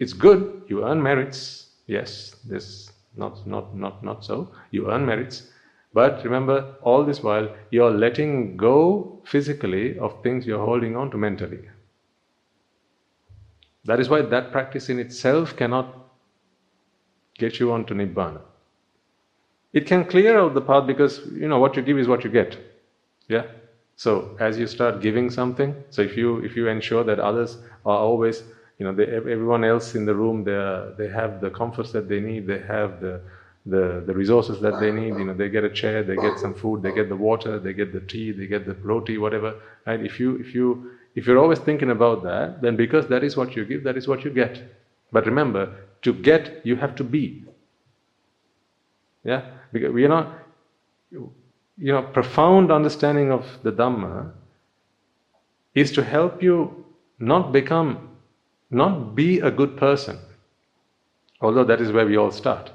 It's good, you earn merits, yes, this not not not not so. You earn merits. But remember, all this while you're letting go physically of things you're holding on to mentally. That is why that practice in itself cannot get you onto Nibbana. It can clear out the path because you know what you give is what you get. Yeah? So as you start giving something, so if you if you ensure that others are always, you know, they, everyone else in the room, they they have the comforts that they need, they have the the, the resources that they need. You know, they get a chair, they get some food, they get the water, they get the tea, they get the roti, whatever. Right? If you if you if you're always thinking about that, then because that is what you give, that is what you get. But remember, to get you have to be. Yeah, because are not you know, profound understanding of the Dhamma is to help you not become, not be a good person. Although that is where we all start.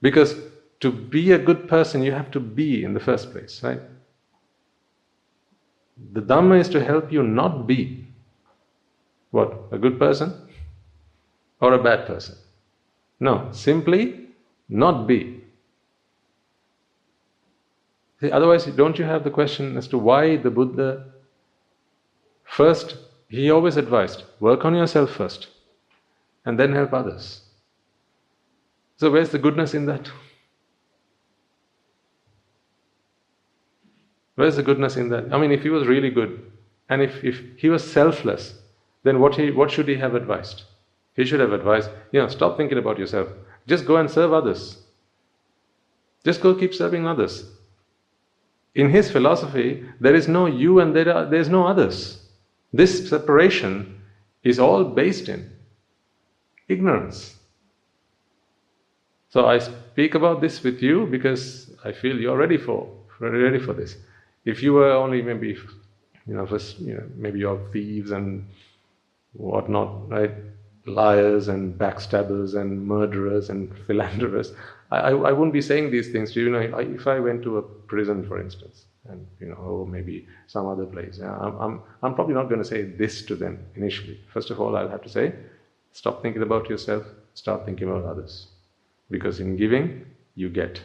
Because to be a good person, you have to be in the first place, right? The Dhamma is to help you not be what? A good person or a bad person? No, simply not be. See, otherwise, don't you have the question as to why the Buddha first, he always advised, work on yourself first and then help others. So, where's the goodness in that? Where's the goodness in that? I mean, if he was really good and if, if he was selfless, then what, he, what should he have advised? He should have advised, you know, stop thinking about yourself. Just go and serve others. Just go keep serving others. In his philosophy, there is no you and there, are, there is no others. This separation is all based in ignorance. So I speak about this with you because I feel you're ready for ready for this. If you were only maybe, you know, first, you know, maybe you're thieves and whatnot, right? Liars and backstabbers and murderers and philanderers. I, I, I wouldn't be saying these things to you. You know, if I went to a prison, for instance, and you know, or maybe some other place, I'm, I'm, I'm probably not going to say this to them initially. First of all, I'll have to say, stop thinking about yourself, start thinking about others. Because in giving, you get.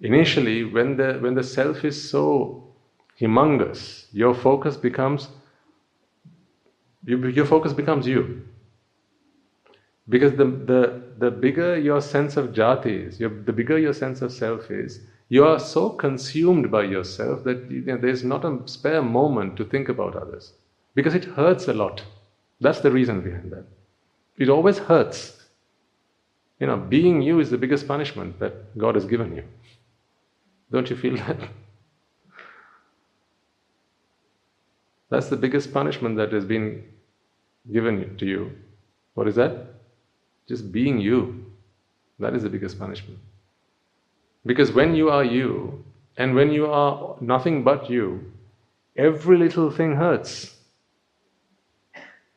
Initially, when the, when the self is so humongous, your focus becomes you, your focus becomes you. Because the, the, the bigger your sense of jati is, your, the bigger your sense of self is, you are so consumed by yourself that you know, there's not a spare moment to think about others. Because it hurts a lot. That's the reason behind that. It always hurts. You know, being you is the biggest punishment that God has given you. Don't you feel that? That's the biggest punishment that has been given to you. What is that? Just being you. That is the biggest punishment. Because when you are you, and when you are nothing but you, every little thing hurts.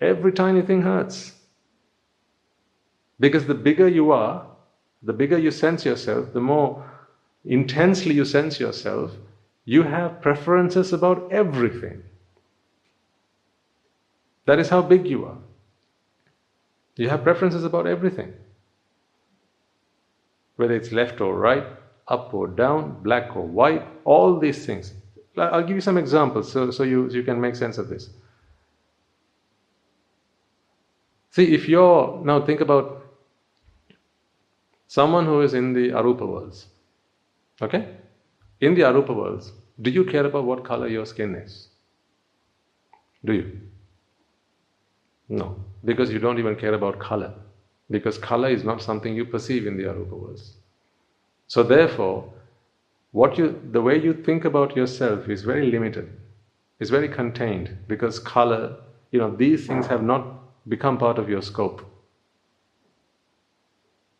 Every tiny thing hurts. Because the bigger you are, the bigger you sense yourself, the more intensely you sense yourself, you have preferences about everything. That is how big you are. You have preferences about everything. Whether it's left or right, up or down, black or white, all these things. I'll give you some examples so, so you, you can make sense of this. See, if you're, now think about someone who is in the Arupa worlds. Okay? In the Arupa worlds, do you care about what color your skin is? Do you? No, because you don't even care about color. Because color is not something you perceive in the Arupa worlds. So therefore, what you, the way you think about yourself is very limited, is very contained, because color, you know, these things have not become part of your scope.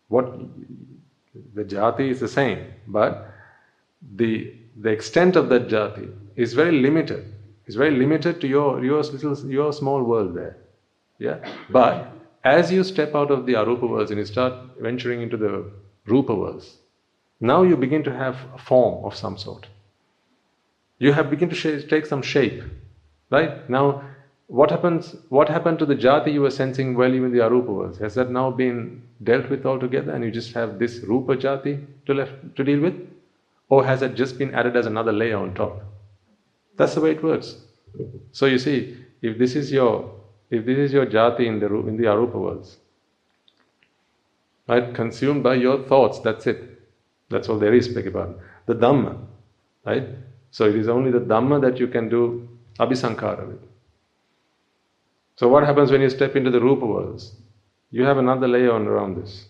What the jati is the same, but the, the extent of that jati is very limited. It's very limited to your, your little, your small world there. Yeah? But as you step out of the arupa worlds and you start venturing into the rupa worlds, now you begin to have a form of some sort. You have begin to sh- take some shape. Right? Now, what happens what happened to the jati you were sensing you in the arupa worlds? Has that now been dealt with altogether and you just have this rupa jati to left to deal with? Or has it just been added as another layer on top? That's the way it works. So you see, if this is your if this is your jati in the in the arupa worlds, right, consumed by your thoughts, that's it. That's all there is, Bhagavan. The Dhamma, right? So it is only the Dhamma that you can do abhisankara with. So what happens when you step into the Rupa worlds? You have another layer on around this.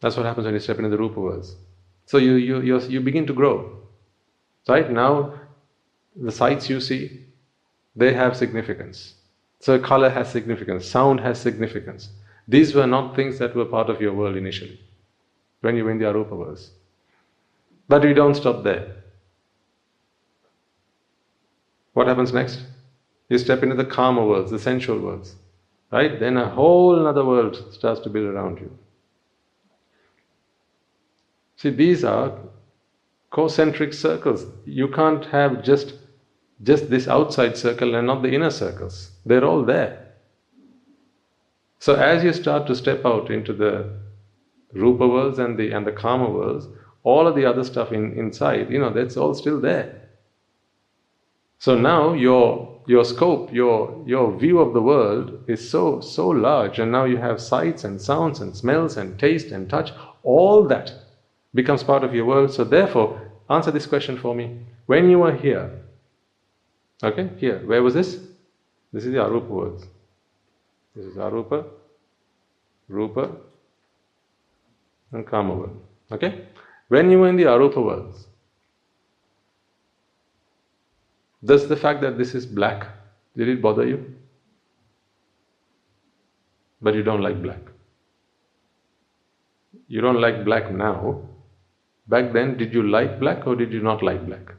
That's what happens when you step into the Rupa worlds. So you, you, you, you begin to grow. Right now, the sights you see, they have significance. So color has significance, sound has significance. These were not things that were part of your world initially, when you were in the Arupa worlds. But we don't stop there. What happens next? You step into the kama worlds, the sensual worlds. Right? Then a whole other world starts to build around you. See, these are concentric circles. You can't have just just this outside circle and not the inner circles. They're all there. So as you start to step out into the rupa worlds and the and the kama worlds, all of the other stuff in, inside, you know, that's all still there. So now your your scope, your your view of the world is so so large, and now you have sights and sounds and smells and taste and touch. All that becomes part of your world. So therefore, answer this question for me: When you are here, okay, here, where was this? This is the Arupa worlds. This is Arupa, Rupa, and Kama world. Okay? When you were in the Arupa worlds, does the fact that this is black, did it bother you? But you don't like black. You don't like black now. Back then, did you like black or did you not like black?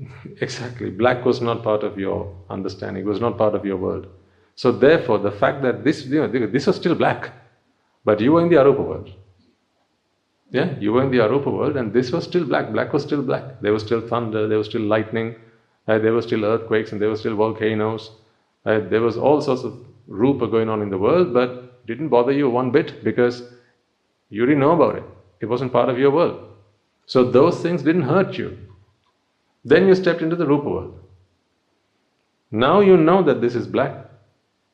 exactly. Black was not part of your understanding, it was not part of your world. So, therefore, the fact that this, you know, this was still black, but you were in the Arupa world. Yeah, you were in the Arupa world and this was still black. Black was still black. There was still thunder, there was still lightning, uh, there were still earthquakes, and there were still volcanoes. Uh, there was all sorts of rupa going on in the world, but didn't bother you one bit because you didn't know about it. It wasn't part of your world. So those things didn't hurt you. Then you stepped into the rupa world. Now you know that this is black.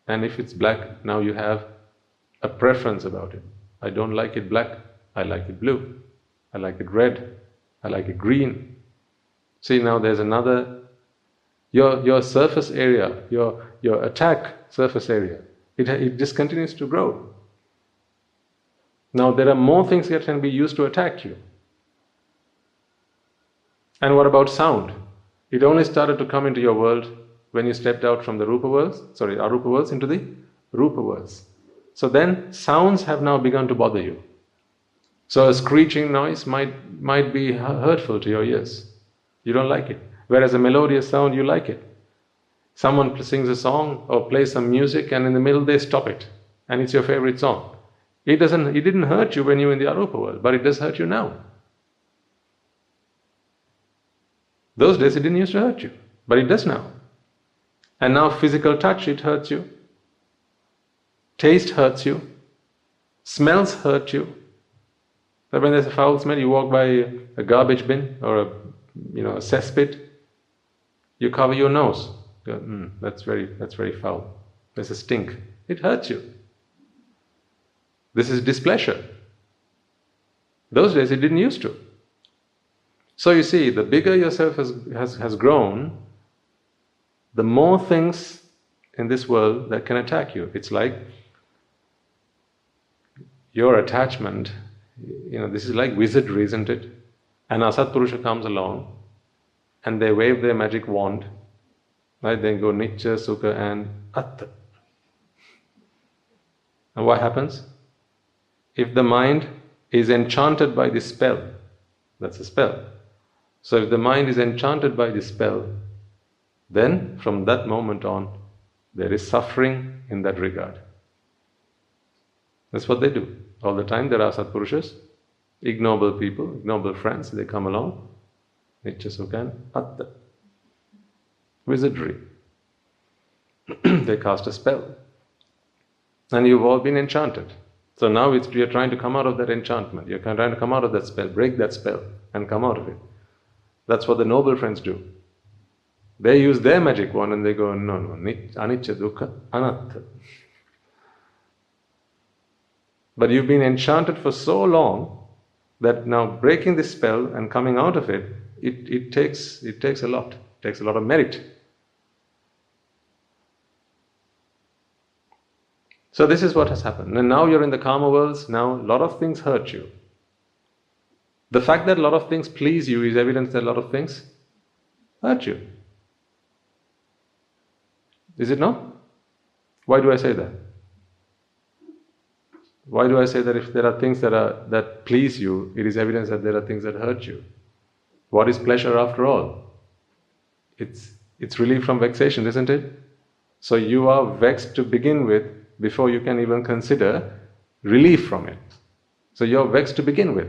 And if it's black, now you have a preference about it. I don't like it black, I like it blue. I like it red. I like it green. See, now there's another. Your, your surface area, your, your attack surface area, it, it just continues to grow. Now, there are more things that can be used to attack you. And what about sound? It only started to come into your world when you stepped out from the Rupa worlds, sorry, Arupa worlds into the Rupa worlds. So then, sounds have now begun to bother you. So a screeching noise might, might be hurtful to your ears. You don't like it. Whereas a melodious sound, you like it. Someone sings a song or plays some music and in the middle they stop it and it's your favorite song. It doesn't it didn't hurt you when you were in the Arupa world, but it does hurt you now. Those days it didn't used to hurt you, but it does now. And now physical touch it hurts you. Taste hurts you. Smells hurt you. But when there's a foul smell, you walk by a garbage bin or a you know a cesspit, you cover your nose. Go, mm, that's very that's very foul. There's a stink. It hurts you. This is displeasure. Those days it didn't used to. So you see, the bigger yourself has, has, has grown, the more things in this world that can attack you. It's like your attachment you know, this is like wizardry, isn't it? An Asatpurusha comes along and they wave their magic wand, right? They go Nitya, Sukha, and Atta. And what happens? If the mind is enchanted by this spell, that's a spell. So if the mind is enchanted by this spell, then from that moment on, there is suffering in that regard. That's what they do. All the time there are Satpurushas, ignoble people, ignoble friends, they come along, Nityasukan, Atta. Wizardry. they cast a spell. And you've all been enchanted. So now you're trying to come out of that enchantment. You're trying to come out of that spell, break that spell, and come out of it. That's what the noble friends do. They use their magic wand and they go, no, no, anicca, dukkha, anatta. But you've been enchanted for so long that now breaking this spell and coming out of it, it, it, takes, it takes a lot. It takes a lot of merit. So this is what has happened. And now you're in the kama worlds, now a lot of things hurt you. The fact that a lot of things please you is evidence that a lot of things hurt you. Is it not? Why do I say that? Why do I say that if there are things that, are, that please you, it is evidence that there are things that hurt you? What is pleasure after all? It's, it's relief from vexation, isn't it? So you are vexed to begin with before you can even consider relief from it. So you're vexed to begin with.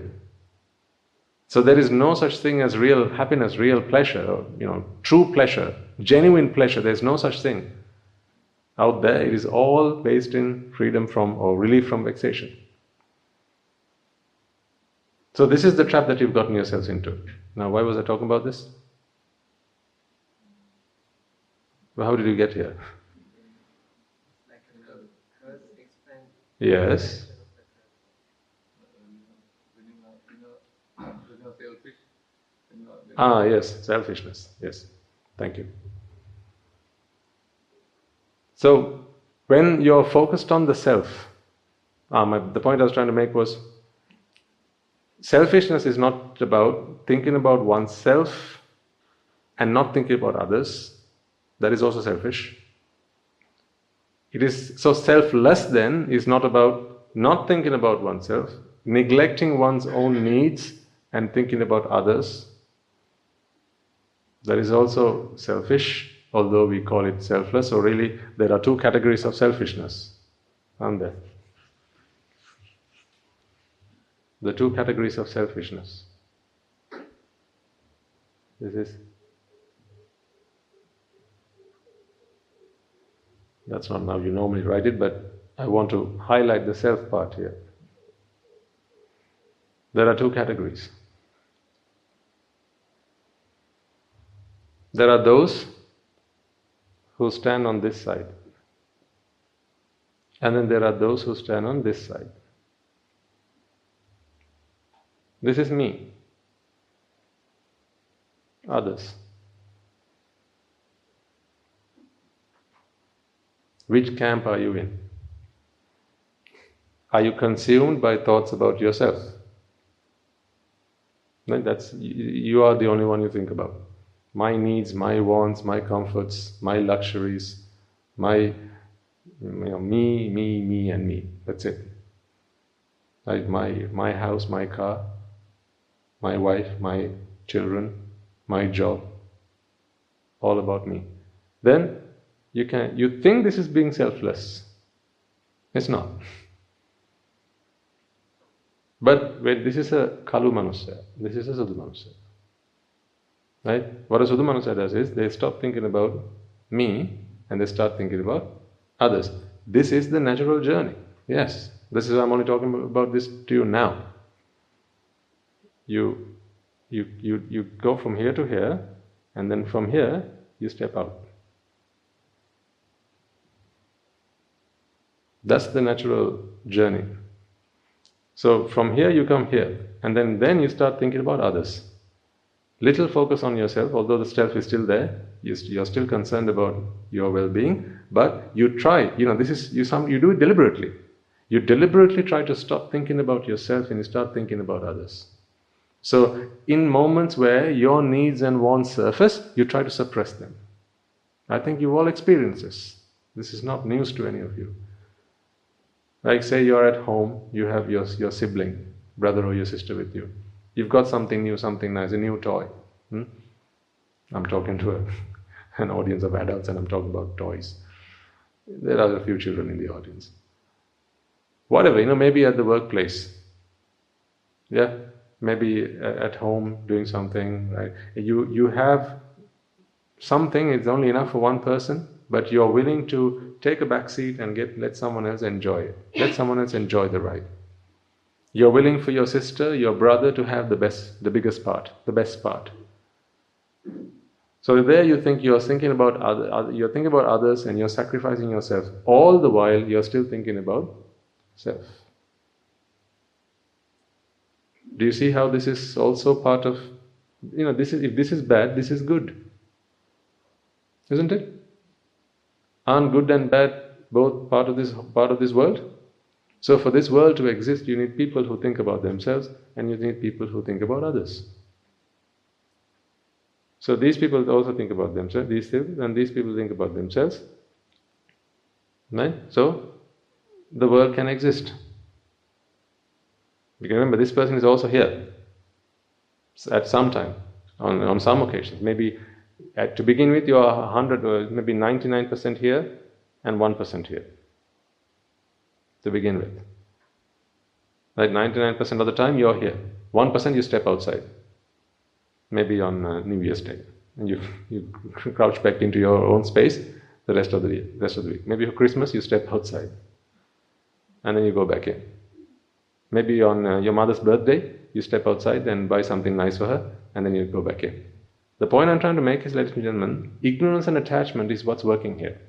So there is no such thing as real happiness, real pleasure, or, you know, true pleasure, genuine pleasure. There's no such thing out there, it is all based in freedom from or relief from vexation. So, this is the trap that you've gotten yourselves into. Now, why was I talking about this? Well, how did you get here? Yes. Ah, yes, selfishness. Yes. Thank you. So, when you're focused on the self, ah, my, the point I was trying to make was selfishness is not about thinking about oneself and not thinking about others. That is also selfish. It is so selfless then is not about not thinking about oneself, neglecting one's own needs and thinking about others. That is also selfish, although we call it selfless. So, really, there are two categories of selfishness, aren't there? The two categories of selfishness. This is That's not how you normally write it, but I want to highlight the self part here. There are two categories. There are those who stand on this side, and then there are those who stand on this side. This is me, others. Which camp are you in? Are you consumed by thoughts about yourself? That's you are the only one you think about. My needs, my wants, my comforts, my luxuries, my you know, me, me, me, and me. That's it. Like my my house, my car, my wife, my children, my job. All about me. Then you can you think this is being selfless. It's not. But wait, this is a kalu manusya, this is a sudhu manusya. Right? What a sudhu manusya does is they stop thinking about me and they start thinking about others. This is the natural journey. Yes. This is I'm only talking about this to you now. You you you you go from here to here, and then from here you step out. That's the natural journey. So from here you come here, and then, then you start thinking about others. Little focus on yourself, although the self is still there, you're still concerned about your well-being, but you try, you know, this is, you, some, you do it deliberately. You deliberately try to stop thinking about yourself and you start thinking about others. So, in moments where your needs and wants surface, you try to suppress them. I think you've all experienced this. This is not news to any of you. Like, say you're at home, you have your, your sibling, brother or your sister with you. You've got something new, something nice, a new toy. Hmm? I'm talking to a, an audience of adults and I'm talking about toys. There are a few children in the audience. Whatever, you know, maybe at the workplace. Yeah, maybe at home doing something, right? You, you have something, it's only enough for one person, but you're willing to take a back seat and get let someone else enjoy it. Let someone else enjoy the ride. You're willing for your sister, your brother to have the best, the biggest part, the best part. So there you think you're thinking about other, other, you're thinking about others and you're sacrificing yourself. All the while you're still thinking about self. Do you see how this is also part of you know this is if this is bad, this is good. Isn't it? Aren't good and bad both part of this part of this world? So for this world to exist, you need people who think about themselves and you need people who think about others. So these people also think about themselves, these people, and these people think about themselves. Right? So the world can exist. Can remember this person is also here at some time, on, on some occasions. Maybe at, to begin with, you are 100 or maybe 99% here and 1% here. To begin with. Like 99% of the time, you're here. 1% you step outside. Maybe on uh, New Year's Day. And you, you crouch back into your own space the rest of the rest of the week. Maybe for Christmas, you step outside. And then you go back in. Maybe on uh, your mother's birthday, you step outside and buy something nice for her, and then you go back in. The point I'm trying to make is, ladies and gentlemen, ignorance and attachment is what's working here.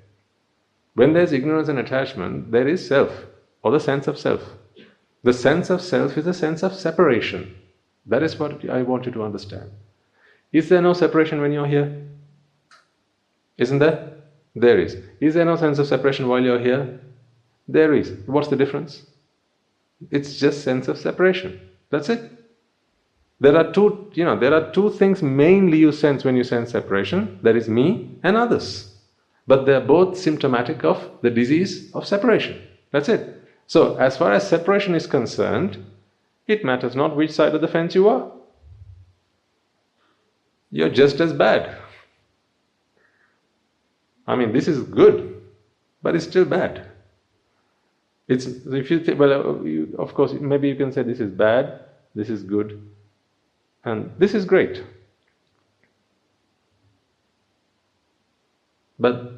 When there's ignorance and attachment, there is self, or the sense of self. The sense of self is a sense of separation. That is what I want you to understand. Is there no separation when you're here? Isn't there? There is. Is there no sense of separation while you're here? There is. What's the difference? It's just sense of separation. That's it. There are two, you know, there are two things mainly you sense when you sense separation. That is me and others. But they're both symptomatic of the disease of separation. That's it. So, as far as separation is concerned, it matters not which side of the fence you are. You're just as bad. I mean, this is good, but it's still bad. It's if you think, well, uh, you, of course, maybe you can say this is bad, this is good, and this is great. But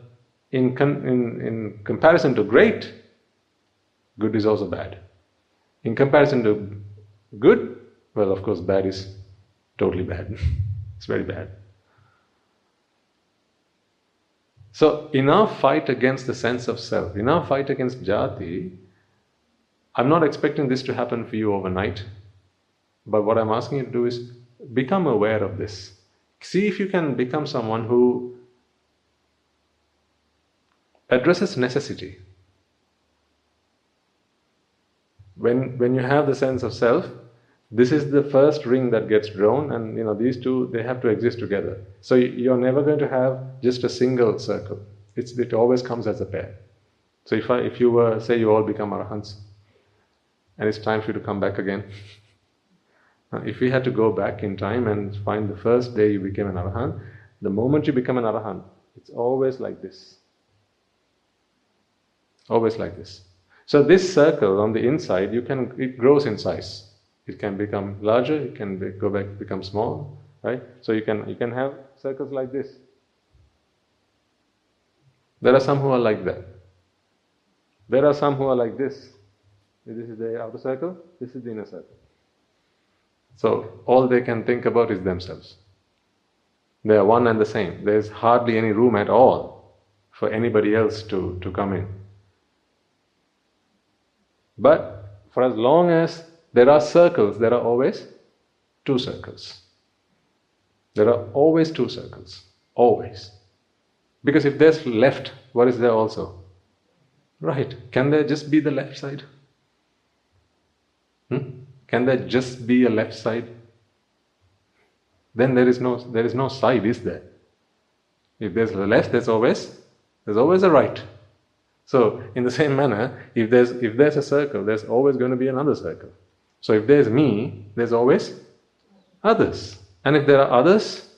in, in, in comparison to great, good is also bad. In comparison to good, well, of course, bad is totally bad. it's very bad. So, in our fight against the sense of self, in our fight against jati, I'm not expecting this to happen for you overnight. But what I'm asking you to do is become aware of this. See if you can become someone who addresses necessity. When, when you have the sense of self, this is the first ring that gets drawn, and you know these two they have to exist together. So you're never going to have just a single circle. It's, it always comes as a pair. So if I, if you were say you all become arahants, and it's time for you to come back again. if we had to go back in time and find the first day you became an arahant, the moment you become an arahant, it's always like this. Always like this. So this circle on the inside, you can it grows in size. It can become larger, it can be, go back become small, right? So you can you can have circles like this. There are some who are like that. There are some who are like this. This is the outer circle, this is the inner circle. So all they can think about is themselves. They are one and the same. There's hardly any room at all for anybody else to, to come in. But for as long as there are circles, there are always two circles. There are always two circles. Always. Because if there's left, what is there also? Right. Can there just be the left side? Hmm? Can there just be a left side? Then there is no there is no side, is there? If there's a left, there's always there's always a right. So in the same manner, if there's if there's a circle, there's always going to be another circle. So if there's me, there's always others. And if there are others,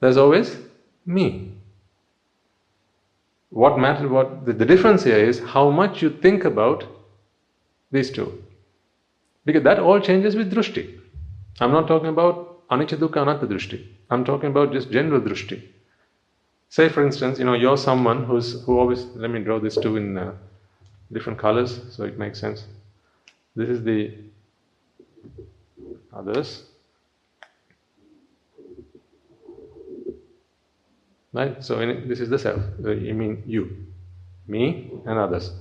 there's always me. What matters, what the, the difference here is how much you think about these two. Because that all changes with drushti. I'm not talking about anicca dukkha anatta drushti. I'm talking about just general drushti. Say, for instance, you know, you're someone who's who always. Let me draw this too in uh, different colors so it makes sense. This is the others. Right? So in, this is the self. Uh, you mean you, me, and others.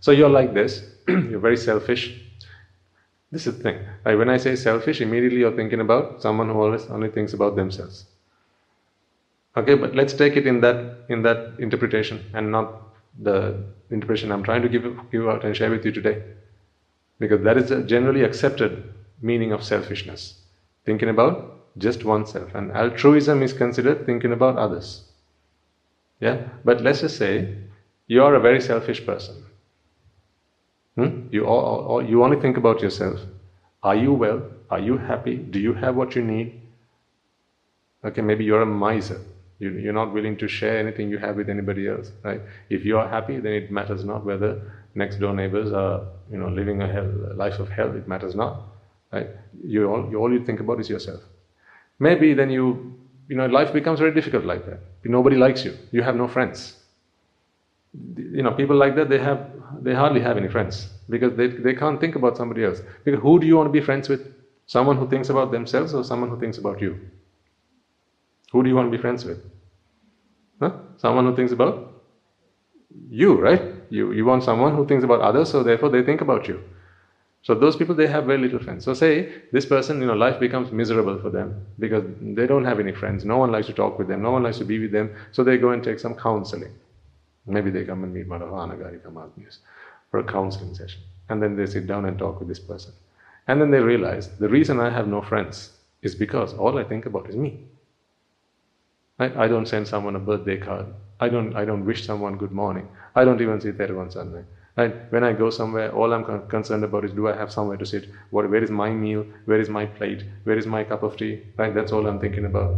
So you're like this. you're very selfish. This is the thing. Like when I say selfish, immediately you're thinking about someone who always only thinks about themselves. Okay, but let's take it in that in that interpretation and not the interpretation I'm trying to give give out and share with you today, because that is a generally accepted meaning of selfishness, thinking about just oneself, and altruism is considered thinking about others. Yeah, but let's just say you are a very selfish person. Hmm? You, all, all, you only think about yourself. Are you well? Are you happy? Do you have what you need? Okay, maybe you're a miser. You, you're not willing to share anything you have with anybody else, right? If you are happy, then it matters not whether next door neighbors are, you know, living a, hell, a life of hell. It matters not, right? You all, you all you think about is yourself. Maybe then you, you know, life becomes very difficult like that. Nobody likes you. You have no friends you know people like that they have they hardly have any friends because they, they can't think about somebody else because who do you want to be friends with someone who thinks about themselves or someone who thinks about you who do you want to be friends with huh? someone who thinks about you right you, you want someone who thinks about others so therefore they think about you So those people they have very little friends. So say this person, you know, life becomes miserable for them because they don't have any friends. No one likes to talk with them. No one likes to be with them. So they go and take some counseling. Maybe they come and meet Madhavanagarika Mahatmas for a counseling session. And then they sit down and talk with this person. And then they realize the reason I have no friends is because all I think about is me. Right? I don't send someone a birthday card. I don't, I don't wish someone good morning. I don't even see Theravan Sunday. Right? When I go somewhere, all I'm con- concerned about is do I have somewhere to sit? What, where is my meal? Where is my plate? Where is my cup of tea? Right? That's all I'm thinking about.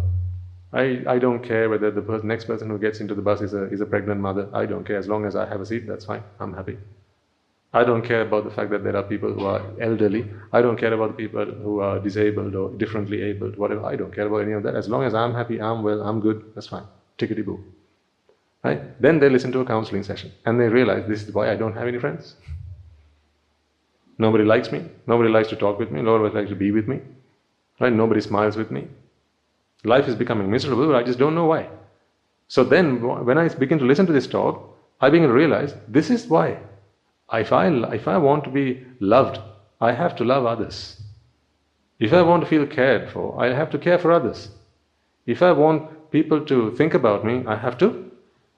I, I don't care whether the person, next person who gets into the bus is a, is a pregnant mother. I don't care. As long as I have a seat, that's fine. I'm happy. I don't care about the fact that there are people who are elderly. I don't care about people who are disabled or differently abled, whatever. I don't care about any of that. As long as I'm happy, I'm well, I'm good, that's fine. Tickety boo. Right? Then they listen to a counseling session and they realize this is why I don't have any friends. Nobody likes me. Nobody likes to talk with me. Nobody likes to be with me. Right? Nobody smiles with me. Life is becoming miserable, I just don't know why. So then, when I begin to listen to this talk, I begin to realize this is why. If I, if I want to be loved, I have to love others. If I want to feel cared for, I have to care for others. If I want people to think about me, I have to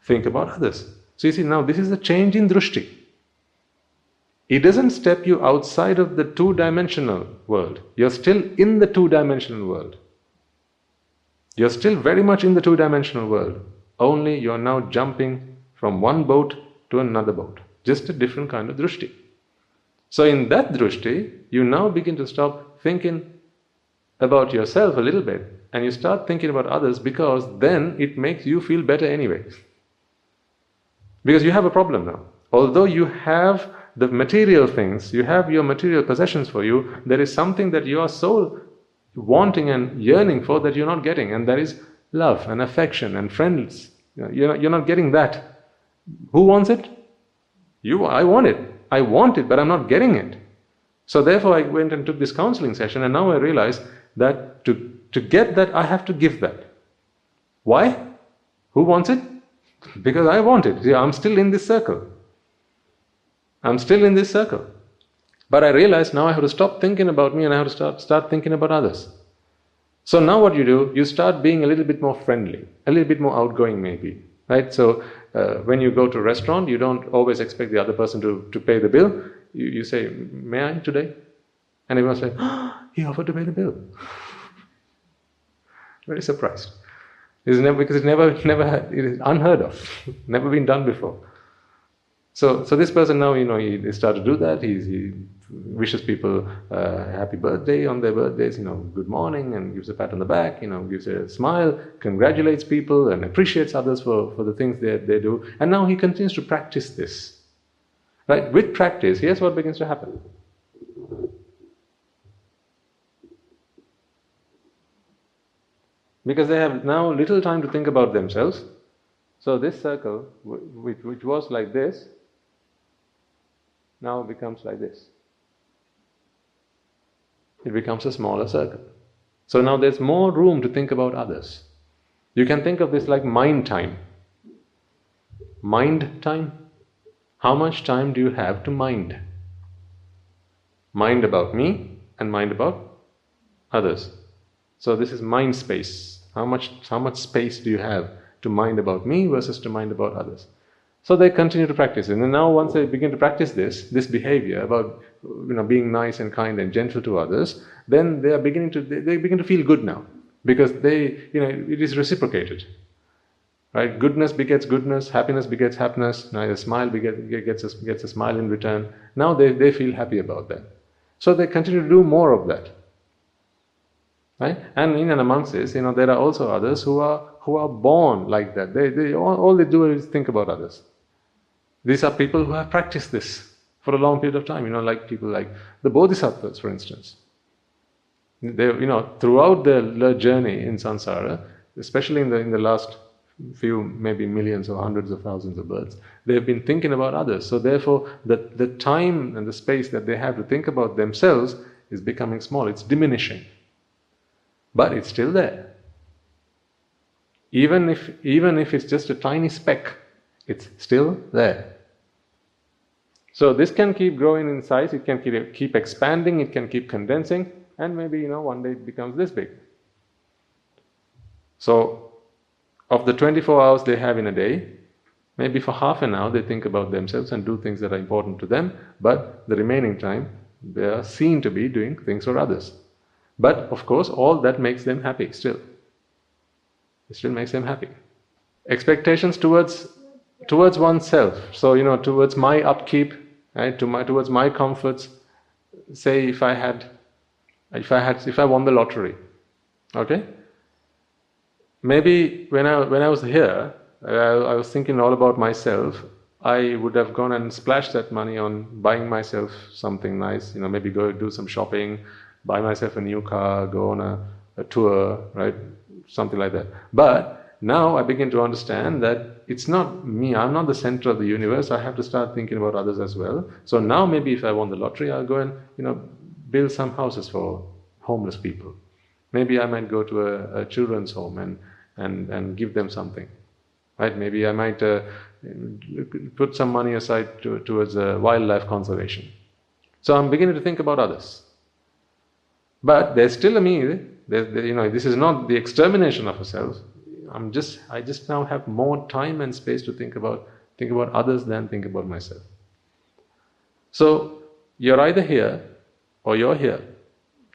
think about others. So you see, now this is a change in drushti. It doesn't step you outside of the two dimensional world. You're still in the two dimensional world. You're still very much in the two dimensional world. Only you're now jumping from one boat to another boat. Just a different kind of drushti. So, in that drushti, you now begin to stop thinking about yourself a little bit and you start thinking about others because then it makes you feel better anyway. Because you have a problem now. Although you have the material things, you have your material possessions for you, there is something that your are so wanting and yearning for that you're not getting, and that is love and affection and friends. You're not, you're not getting that. Who wants it? You, I want it. I want it, but I'm not getting it. So therefore, I went and took this counseling session, and now I realize that to, to get that, I have to give that. Why? Who wants it? Because I want it. See, I'm still in this circle. I'm still in this circle. But I realize now I have to stop thinking about me and I have to start, start thinking about others. So now what you do, you start being a little bit more friendly, a little bit more outgoing maybe. Right? So uh, when you go to a restaurant, you don't always expect the other person to, to pay the bill. You, you say, May I today? And everyone's like, oh, He offered to pay the bill. Very surprised. It's never, because it's never, never, it is unheard of, never been done before. So, so this person now, you know, he, he started to do that. He's, he wishes people uh, happy birthday on their birthdays, you know, good morning, and gives a pat on the back, you know, gives a smile, congratulates people, and appreciates others for, for the things they, they do. And now he continues to practice this. Right? With practice, here's what begins to happen. Because they have now little time to think about themselves. So this circle, which, which was like this, now becomes like this it becomes a smaller circle. So now there's more room to think about others. You can think of this like mind time. Mind time? How much time do you have to mind? Mind about me and mind about others. So this is mind space. How much, how much space do you have to mind about me versus to mind about others? So they continue to practice. And now once they begin to practice this, this behavior about you know, being nice and kind and gentle to others, then they are beginning to, they, they begin to feel good now. Because they, you know, it is reciprocated. Right? Goodness begets goodness, happiness begets happiness, now a smile begets, gets, a, gets a smile in return. Now they, they feel happy about that. So they continue to do more of that. Right? And in and amongst this, you know, there are also others who are who are born like that. They, they all, all they do is think about others. These are people who have practiced this for a long period of time, you know, like people like the Bodhisattvas, for instance. They, you know, throughout their journey in samsara, especially in the, in the last few, maybe millions or hundreds of thousands of births, they've been thinking about others. So therefore, the, the time and the space that they have to think about themselves is becoming small. It's diminishing. But it's still there. Even if, even if it's just a tiny speck, it's still there. So this can keep growing in size, it can keep, expanding, it can keep condensing, and maybe you know one day it becomes this big. So of the 24 hours they have in a day, maybe for half an hour they think about themselves and do things that are important to them, but the remaining time they are seen to be doing things for others. But of course, all that makes them happy still. It still makes them happy. Expectations towards towards oneself. So you know, towards my upkeep, right? To my towards my comforts. Say if I had, if I had, if I won the lottery, okay. Maybe when I when I was here, I, I was thinking all about myself. I would have gone and splashed that money on buying myself something nice. You know, maybe go do some shopping, buy myself a new car, go on a, a tour, right? Something like that. But now I begin to understand that it's not me, I'm not the center of the universe. I have to start thinking about others as well. So now maybe if I won the lottery, I'll go and, you know, build some houses for homeless people. Maybe I might go to a, a children's home and, and, and give them something. Right? Maybe I might uh, put some money aside to, towards uh, wildlife conservation. So I'm beginning to think about others. But there's still a me. There, you know, this is not the extermination of a self. I'm just, I just now have more time and space to think about, think about others than think about myself. So you're either here or you're here.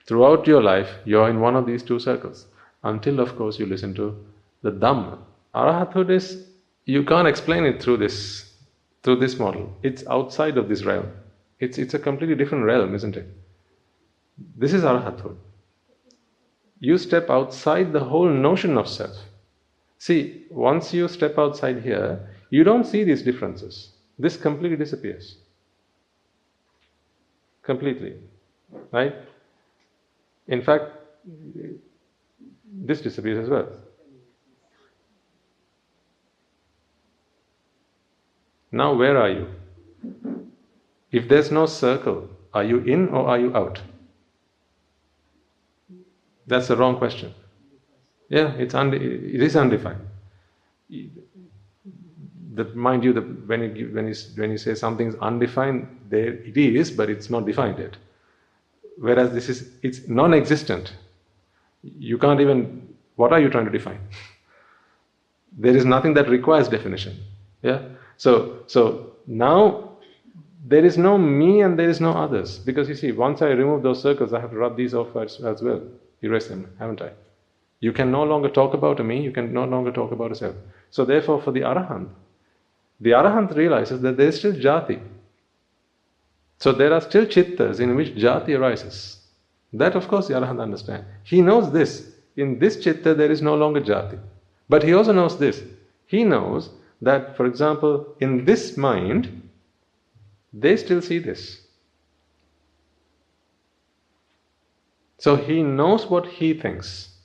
Throughout your life, you're in one of these two circles. Until, of course, you listen to the Dhamma. Arahathood is, you can't explain it through this, through this model. It's outside of this realm. It's, it's a completely different realm, isn't it? This is Arahathood. You step outside the whole notion of self. See, once you step outside here, you don't see these differences. This completely disappears. Completely. Right? In fact, this disappears as well. Now, where are you? If there's no circle, are you in or are you out? That's the wrong question. Yeah, it's undi- it is undefined. That mind you, that when you when you when you say something's undefined, there it is, but it's not defined yet. Whereas this is it's non-existent. You can't even. What are you trying to define? there is nothing that requires definition. Yeah. So so now there is no me and there is no others because you see, once I remove those circles, I have to rub these off as, as well erase them, haven't I? You can no longer talk about a me, you can no longer talk about a self. So therefore, for the Arahant, the Arahant realizes that there is still jati. So there are still chittas in which jati arises. That of course the Arahant understands. He knows this. In this chitta there is no longer jati. But he also knows this. He knows that, for example, in this mind, they still see this. So he knows what he thinks.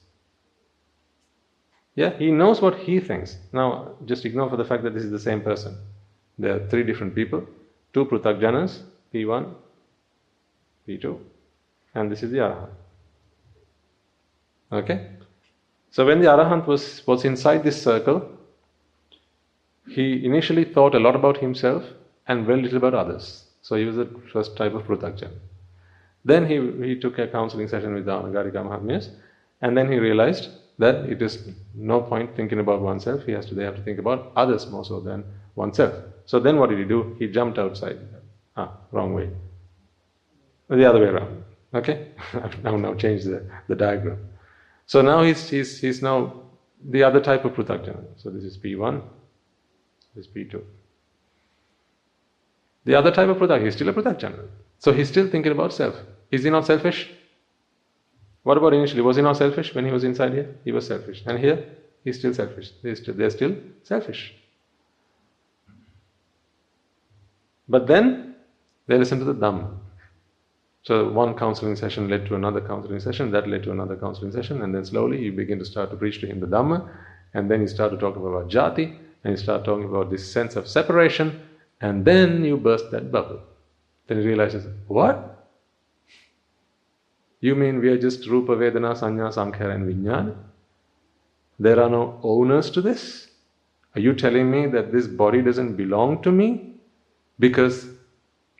Yeah, he knows what he thinks. Now, just ignore for the fact that this is the same person. There are three different people, two Pruthakjanas, P1, P2, and this is the Arahant. Okay? So when the Arahant was, was inside this circle, he initially thought a lot about himself and very little about others. So he was the first type of Pruthakjana. Then he, he took a counseling session with the Anagarika Mahatmyas, and then he realized that it is no point thinking about oneself. He has to, they have to think about others more so than oneself. So then what did he do? He jumped outside. Ah, wrong way. The other way around. Okay? I've now, now changed the, the diagram. So now he's, he's, he's now the other type of Pruthakjana. So this is P1, this is P2. The other type of Pruthak, he's still a Pruthakjana. So he's still thinking about self. Is he not selfish? What about initially? Was he not selfish when he was inside here? He was selfish. And here, he's still selfish. They're still, they're still selfish. But then, they listen to the Dhamma. So one counseling session led to another counseling session, that led to another counseling session, and then slowly you begin to start to preach to him the Dhamma, and then you start to talk about jati, and you start talking about this sense of separation, and then you burst that bubble. Then he realizes, what? You mean we are just Rupa, Vedana, Sanya, Sankhara and Vijnana? There are no owners to this? Are you telling me that this body doesn't belong to me? Because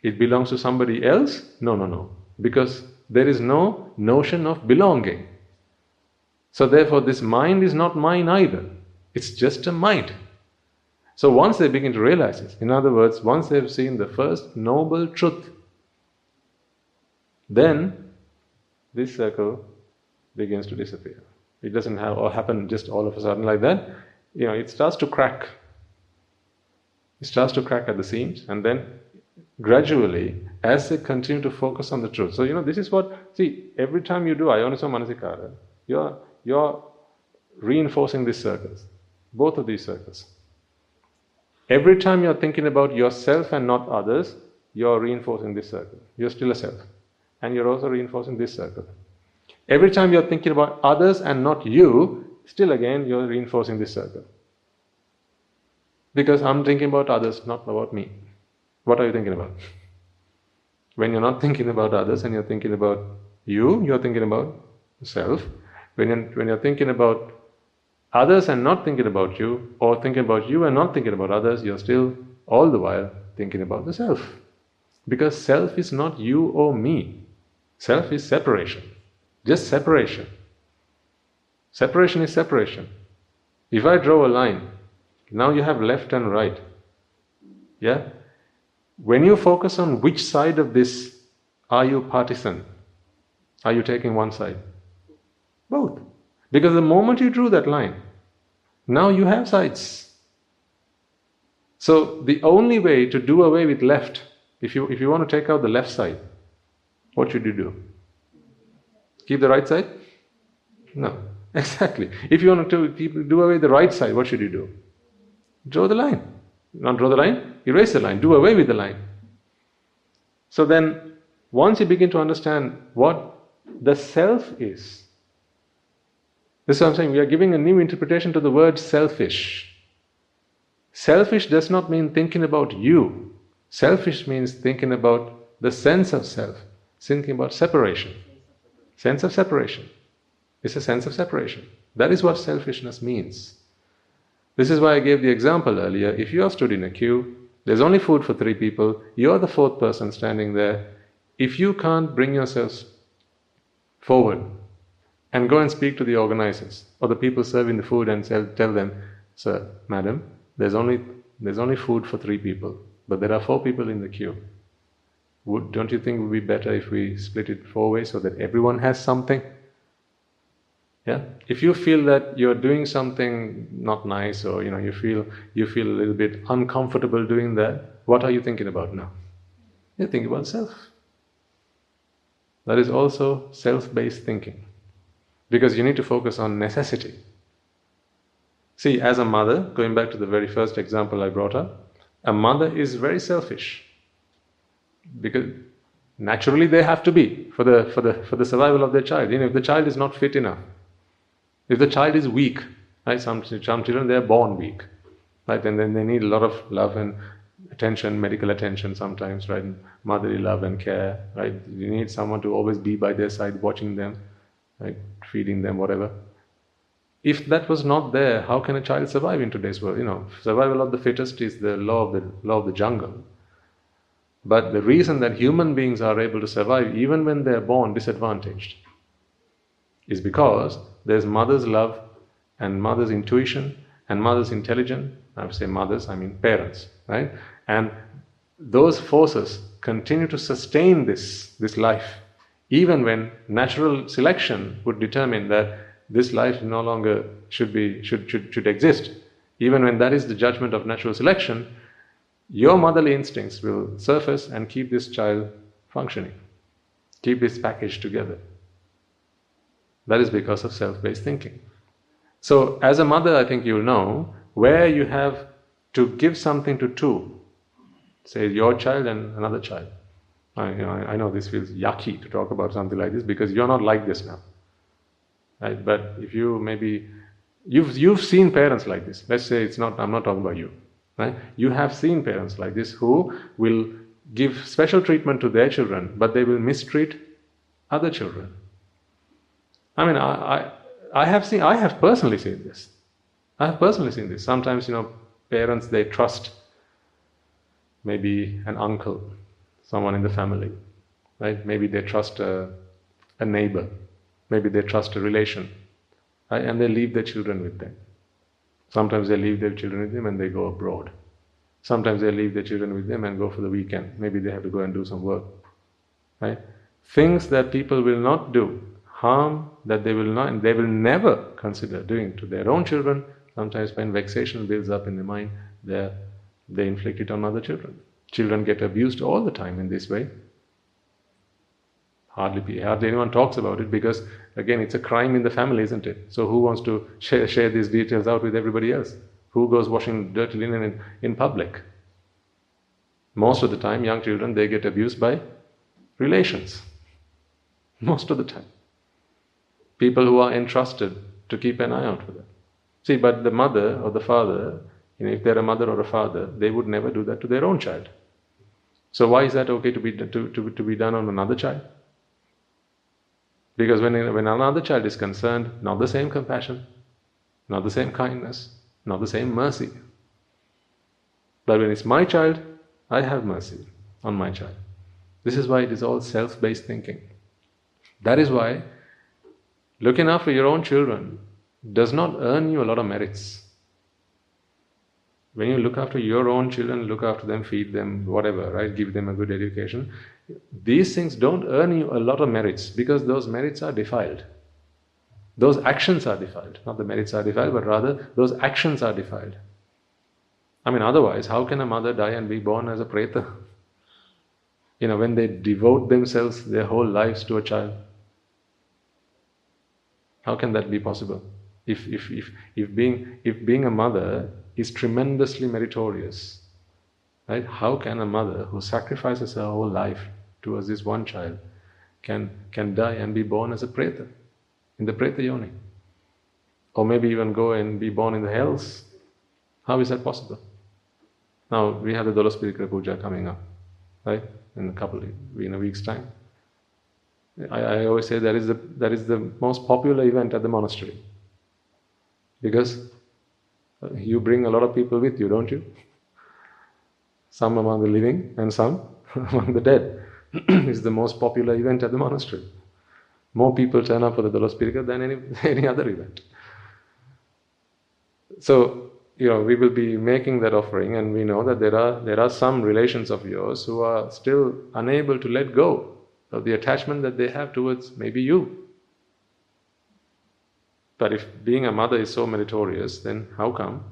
it belongs to somebody else? No, no, no. Because there is no notion of belonging. So, therefore, this mind is not mine either. It's just a mind. So, once they begin to realize this, in other words, once they've seen the first noble truth, then this circle begins to disappear. It doesn't have or happen just all of a sudden like that. You know, it starts to crack. It starts to crack at the seams, and then gradually, as they continue to focus on the truth. So, you know, this is what, see, every time you do Ayoniso Manasikara, you're, you're reinforcing these circles, both of these circles. Every time you're thinking about yourself and not others, you're reinforcing this circle. You're still a self. And you're also reinforcing this circle. Every time you're thinking about others and not you, still again you're reinforcing this circle. Because I'm thinking about others, not about me. What are you thinking about? When you're not thinking about others and you're thinking about you, you're thinking about self. When you're, when you're thinking about others and not thinking about you, or thinking about you and not thinking about others, you're still all the while thinking about the self. Because self is not you or me. Self is separation. Just separation. Separation is separation. If I draw a line, now you have left and right. Yeah? When you focus on which side of this are you partisan? Are you taking one side? Both. Because the moment you drew that line, now you have sides. So the only way to do away with left, if you if you want to take out the left side, what should you do? Keep the right side? No. Exactly. If you want to keep, do away the right side, what should you do? Draw the line. Not draw the line, erase the line, do away with the line. So then, once you begin to understand what the self is, this is what I'm saying, we are giving a new interpretation to the word selfish. Selfish does not mean thinking about you. Selfish means thinking about the sense of self, thinking about separation. Sense of separation. It's a sense of separation. That is what selfishness means. This is why I gave the example earlier. If you are stood in a queue, there's only food for three people, you're the fourth person standing there. If you can't bring yourselves forward and go and speak to the organizers or the people serving the food and tell, them, Sir, madam, there's only, there's only food for three people, but there are four people in the queue. Would, don't you think it would be better if we split it four ways so that everyone has something? Yeah. If you feel that you're doing something not nice, or you know you feel you feel a little bit uncomfortable doing that, what are you thinking about now? You're thinking about self. That is also self-based thinking, because you need to focus on necessity. See, as a mother, going back to the very first example I brought up, a mother is very selfish because naturally they have to be for the for the for the survival of their child. You know, if the child is not fit enough, if the child is weak, right? Some some children they are born weak, right? And then they need a lot of love and attention, medical attention sometimes, right? Motherly love and care, right? You need someone to always be by their side, watching them, right? Feeding them, whatever. If that was not there, how can a child survive in today's world? You know, survival of the fittest is the law of the law of the jungle. But the reason that human beings are able to survive even when they're born disadvantaged is because there's mother's love and mother's intuition and mother's intelligence. I would say mothers, I mean parents, right? And those forces continue to sustain this, this life, even when natural selection would determine that this life no longer should be should, should, should exist. Even when that is the judgment of natural selection, your motherly instincts will surface and keep this child functioning, keep this package together. That is because of self based thinking. So, as a mother, I think you'll know where you have to give something to two, say your child and another child. I, you know, I know this feels yucky to talk about something like this because you're not like this now. Right? But if you maybe you've you've seen parents like this. Let's say it's not I'm not talking about you. Right? You have seen parents like this who will give special treatment to their children, but they will mistreat other children. I mean, I, I, I have seen, I have personally seen this. I have personally seen this. Sometimes, you know, parents they trust maybe an uncle, someone in the family, right? Maybe they trust a, a neighbor, maybe they trust a relation, right? and they leave their children with them. Sometimes they leave their children with them and they go abroad. Sometimes they leave their children with them and go for the weekend. Maybe they have to go and do some work. Right? Things that people will not do, harm that they will not, they will never consider doing to their own children. Sometimes when vexation builds up in the mind, they inflict it on other children. Children get abused all the time in this way. Hardly, hardly anyone talks about it because, again, it's a crime in the family, isn't it? So, who wants to share, share these details out with everybody else? Who goes washing dirty linen in, in public? Most of the time, young children they get abused by relations. Most of the time, people who are entrusted to keep an eye out for them. See, but the mother or the father, you know, if they're a mother or a father, they would never do that to their own child. So why is that okay to be to, to, to be done on another child? Because when, when another child is concerned, not the same compassion, not the same kindness, not the same mercy. But when it's my child, I have mercy on my child. This is why it is all self based thinking. That is why looking after your own children does not earn you a lot of merits. When you look after your own children, look after them, feed them, whatever, right? Give them a good education. These things don't earn you a lot of merits because those merits are defiled. Those actions are defiled. Not the merits are defiled, but rather those actions are defiled. I mean, otherwise, how can a mother die and be born as a preta? You know, when they devote themselves their whole lives to a child. How can that be possible? If, if, if, if, being, if being a mother is tremendously meritorious, right? How can a mother who sacrifices her whole life towards this one child can, can die and be born as a preta? in the Preta Yoni. Or maybe even go and be born in the hells. How is that possible? Now we have the Dolaspirikara Puja coming up, right? In a couple in a week's time. I, I always say that is the that is the most popular event at the monastery. Because uh, you bring a lot of people with you, don't you? Some among the living and some among the dead. it's the most popular event at the monastery. More people turn up for the Dolaspirika than any, any other event. So, you know, we will be making that offering, and we know that there are, there are some relations of yours who are still unable to let go of the attachment that they have towards maybe you. But if being a mother is so meritorious, then how come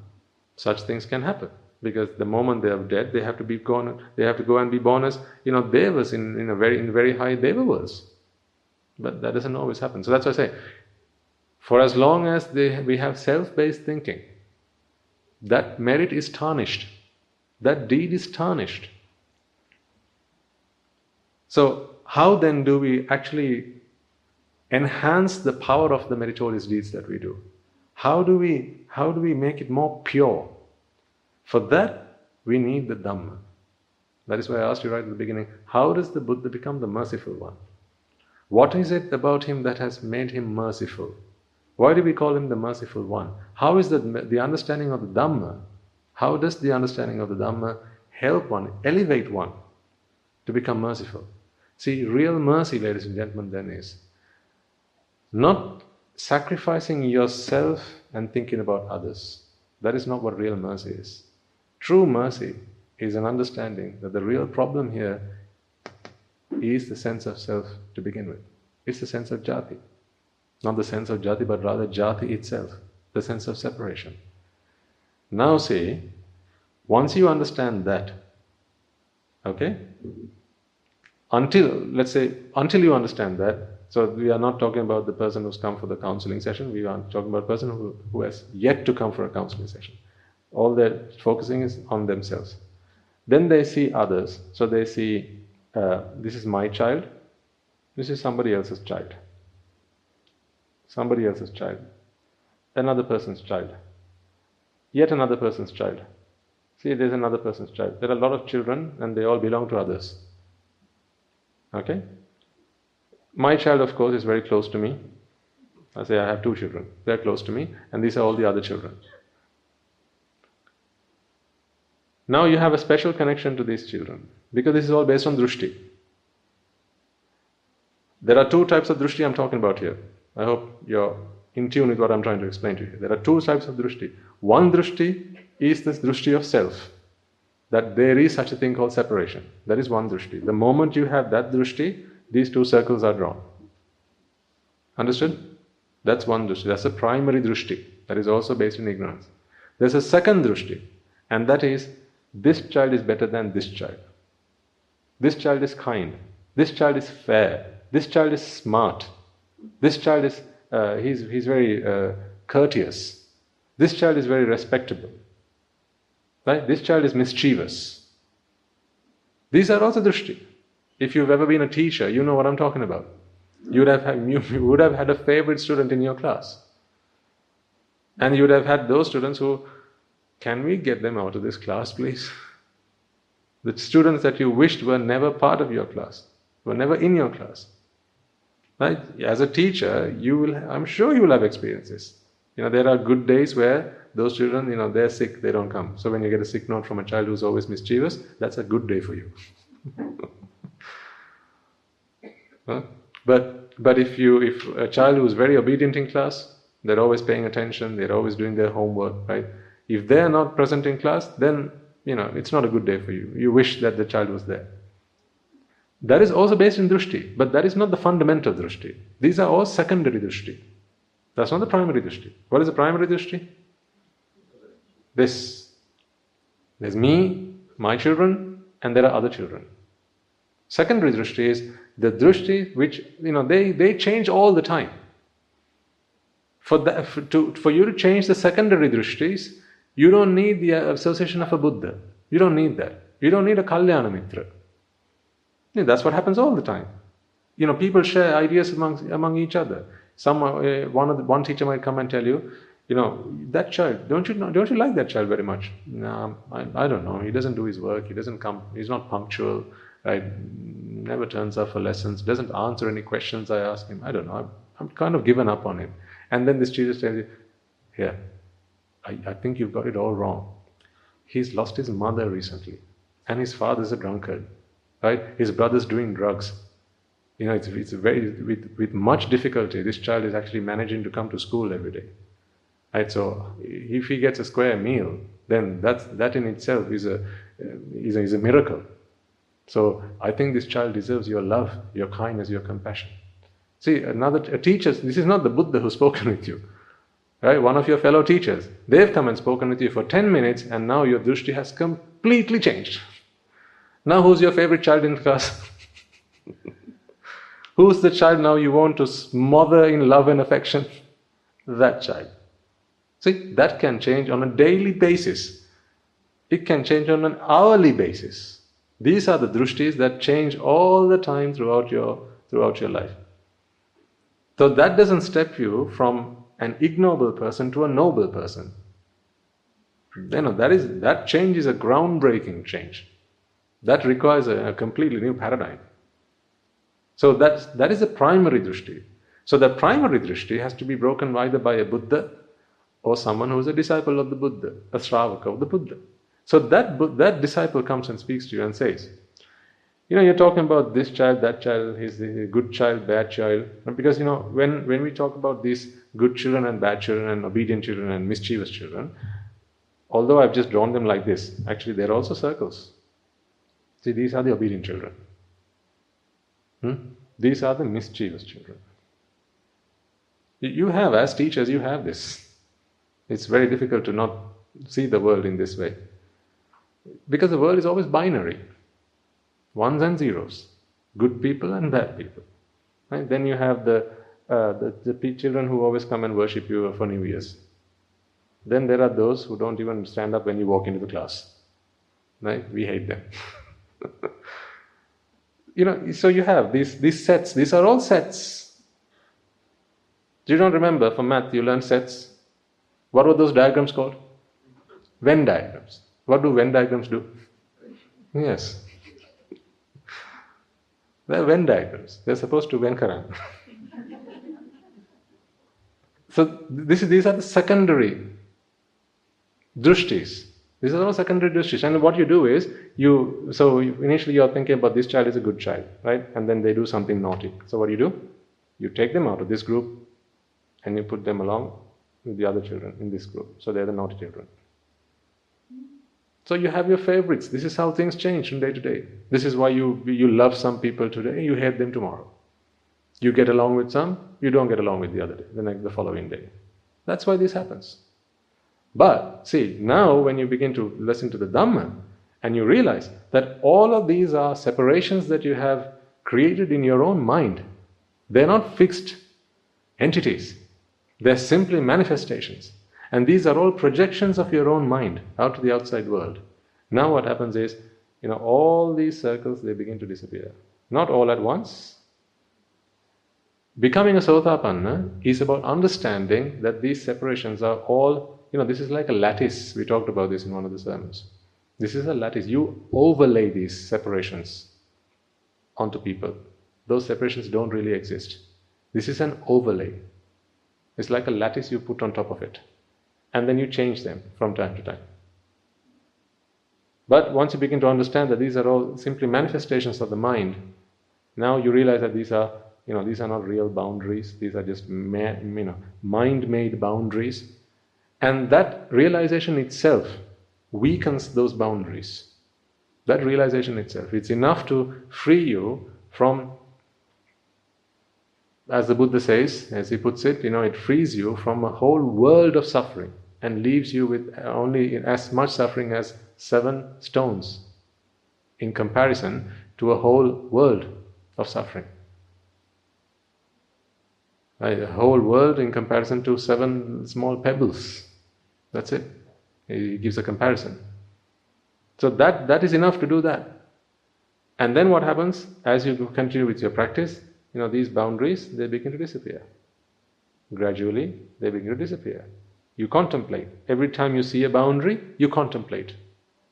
such things can happen? Because the moment they are dead, they have to be gone. They have to go and be born as you know devas in, in a very in very high deva worlds. But that doesn't always happen. So that's why I say, for as long as they, we have self based thinking, that merit is tarnished, that deed is tarnished. So, how then do we actually enhance the power of the meritorious deeds that we do? How do we, how do we make it more pure? For that, we need the Dhamma. That is why I asked you right at the beginning how does the Buddha become the merciful one? What is it about him that has made him merciful? Why do we call him the merciful one? How is the, the understanding of the Dhamma, how does the understanding of the Dhamma help one, elevate one to become merciful? See, real mercy, ladies and gentlemen, then is not sacrificing yourself and thinking about others. That is not what real mercy is. True mercy is an understanding that the real problem here is the sense of self to begin with. It's the sense of jati. Not the sense of jati, but rather jati itself, the sense of separation. Now, see, once you understand that, okay, until, let's say, until you understand that, so we are not talking about the person who's come for the counseling session, we are talking about a person who, who has yet to come for a counseling session. All they're focusing is on themselves. Then they see others. So they see uh, this is my child, this is somebody else's child. Somebody else's child. Another person's child. Yet another person's child. See, there's another person's child. There are a lot of children and they all belong to others. Okay? My child, of course, is very close to me. I say I have two children. They're close to me, and these are all the other children. Now you have a special connection to these children. Because this is all based on drushti. There are two types of drushti I'm talking about here. I hope you're in tune with what I'm trying to explain to you. There are two types of drushti. One drushti is this drushti of self, that there is such a thing called separation. That is one drushti. The moment you have that drushti, these two circles are drawn. Understood? That's one drushti. That's a primary drushti. That is also based in ignorance. There's a second drushti, and that is this child is better than this child. This child is kind. This child is fair. This child is smart. This child is uh, he's, he's very uh, courteous. This child is very respectable. Right? This child is mischievous. These are also drushti. If you've ever been a teacher, you know what I'm talking about. You would have, had, you would have had a favorite student in your class. And you would have had those students who, can we get them out of this class, please? The students that you wished were never part of your class, were never in your class. Right? As a teacher, you will, I'm sure you will have experiences. You know, there are good days where those children, you know, they're sick, they don't come. So when you get a sick note from a child who's always mischievous, that's a good day for you. huh? But but if you if a child who's very obedient in class, they're always paying attention, they're always doing their homework, right? If they're not present in class, then you know it's not a good day for you. You wish that the child was there. That is also based in drushti, but that is not the fundamental drushti. These are all secondary drushti. That's not the primary drushti. What is the primary drushti? This. There's me, my children, and there are other children. Secondary drushti is the drushti which, you know, they, they change all the time. For, the, for, to, for you to change the secondary drushtis, you don't need the association of a Buddha. You don't need that. You don't need a Kalyana Mitra. Yeah, that's what happens all the time. You know, people share ideas among, among each other. Some, uh, one, of the, one teacher might come and tell you, you know, that child, don't you, don't you like that child very much? No, I, I don't know. He doesn't do his work. He doesn't come, he's not punctual, right? Never turns up for lessons, doesn't answer any questions I ask him. I don't know. I'm, I'm kind of given up on him. And then this teacher tells you, here, I, I think you've got it all wrong. He's lost his mother recently, and his father's a drunkard right? His brother's doing drugs. You know, it's, it's very, with, with much difficulty, this child is actually managing to come to school every day. Right? So if he gets a square meal, then that's, that in itself is a, is a, is a miracle. So I think this child deserves your love, your kindness, your compassion. See, another a teacher, this is not the Buddha who's spoken with you. Right? One of your fellow teachers. They've come and spoken with you for 10 minutes and now your drushti has completely changed. Now, who's your favorite child in class? who's the child now you want to smother in love and affection? That child. See, that can change on a daily basis. It can change on an hourly basis. These are the drushtis that change all the time throughout your, throughout your life. So that doesn't step you from an ignoble person to a noble person. You know, that is that change is a groundbreaking change. That requires a, a completely new paradigm. So that's, that is a primary drishti. So that primary drishti has to be broken either by a Buddha or someone who is a disciple of the Buddha, a Shravaka of the Buddha. So that, that disciple comes and speaks to you and says, you know, you're talking about this child, that child, he's a good child, bad child. Because, you know, when, when we talk about these good children and bad children and obedient children and mischievous children, although I've just drawn them like this, actually they're also circles. See, these are the obedient children. Hmm? These are the mischievous children. You have, as teachers, you have this. It's very difficult to not see the world in this way. Because the world is always binary ones and zeros, good people and bad people. Right? Then you have the, uh, the, the children who always come and worship you for New Year's. Then there are those who don't even stand up when you walk into the class. Right? We hate them. you know, so you have these, these sets, these are all sets. Do you not remember from math you learned sets? What were those diagrams called? Venn diagrams. What do Venn diagrams do? Yes. They're Venn diagrams. They're supposed to Venn around. so this, these are the secondary drushtis. This is all secondary drishtis. And what you do is, you, so initially you're thinking about this child is a good child, right? And then they do something naughty. So what do you do? You take them out of this group and you put them along with the other children in this group. So they're the naughty children. So you have your favorites. This is how things change from day to day. This is why you, you love some people today, you hate them tomorrow. You get along with some, you don't get along with the other day, the next, the following day. That's why this happens. But see, now when you begin to listen to the Dhamma and you realize that all of these are separations that you have created in your own mind, they're not fixed entities, they're simply manifestations. And these are all projections of your own mind out to the outside world. Now what happens is, you know, all these circles they begin to disappear. Not all at once. Becoming a Sotapanna is about understanding that these separations are all, you know, this is like a lattice. We talked about this in one of the sermons. This is a lattice. You overlay these separations onto people. Those separations don't really exist. This is an overlay. It's like a lattice you put on top of it and then you change them from time to time. But once you begin to understand that these are all simply manifestations of the mind, now you realize that these are, you know, these are not real boundaries. These are just, ma- you know, mind-made boundaries, and that realization itself weakens those boundaries. That realization itself, it's enough to free you from as the Buddha says, as he puts it, you know, it frees you from a whole world of suffering and leaves you with only as much suffering as seven stones in comparison to a whole world of suffering. Right? A whole world in comparison to seven small pebbles. That's it. He gives a comparison. So that, that is enough to do that. And then what happens as you continue with your practice? You know, these boundaries, they begin to disappear. Gradually, they begin to disappear. You contemplate. Every time you see a boundary, you contemplate.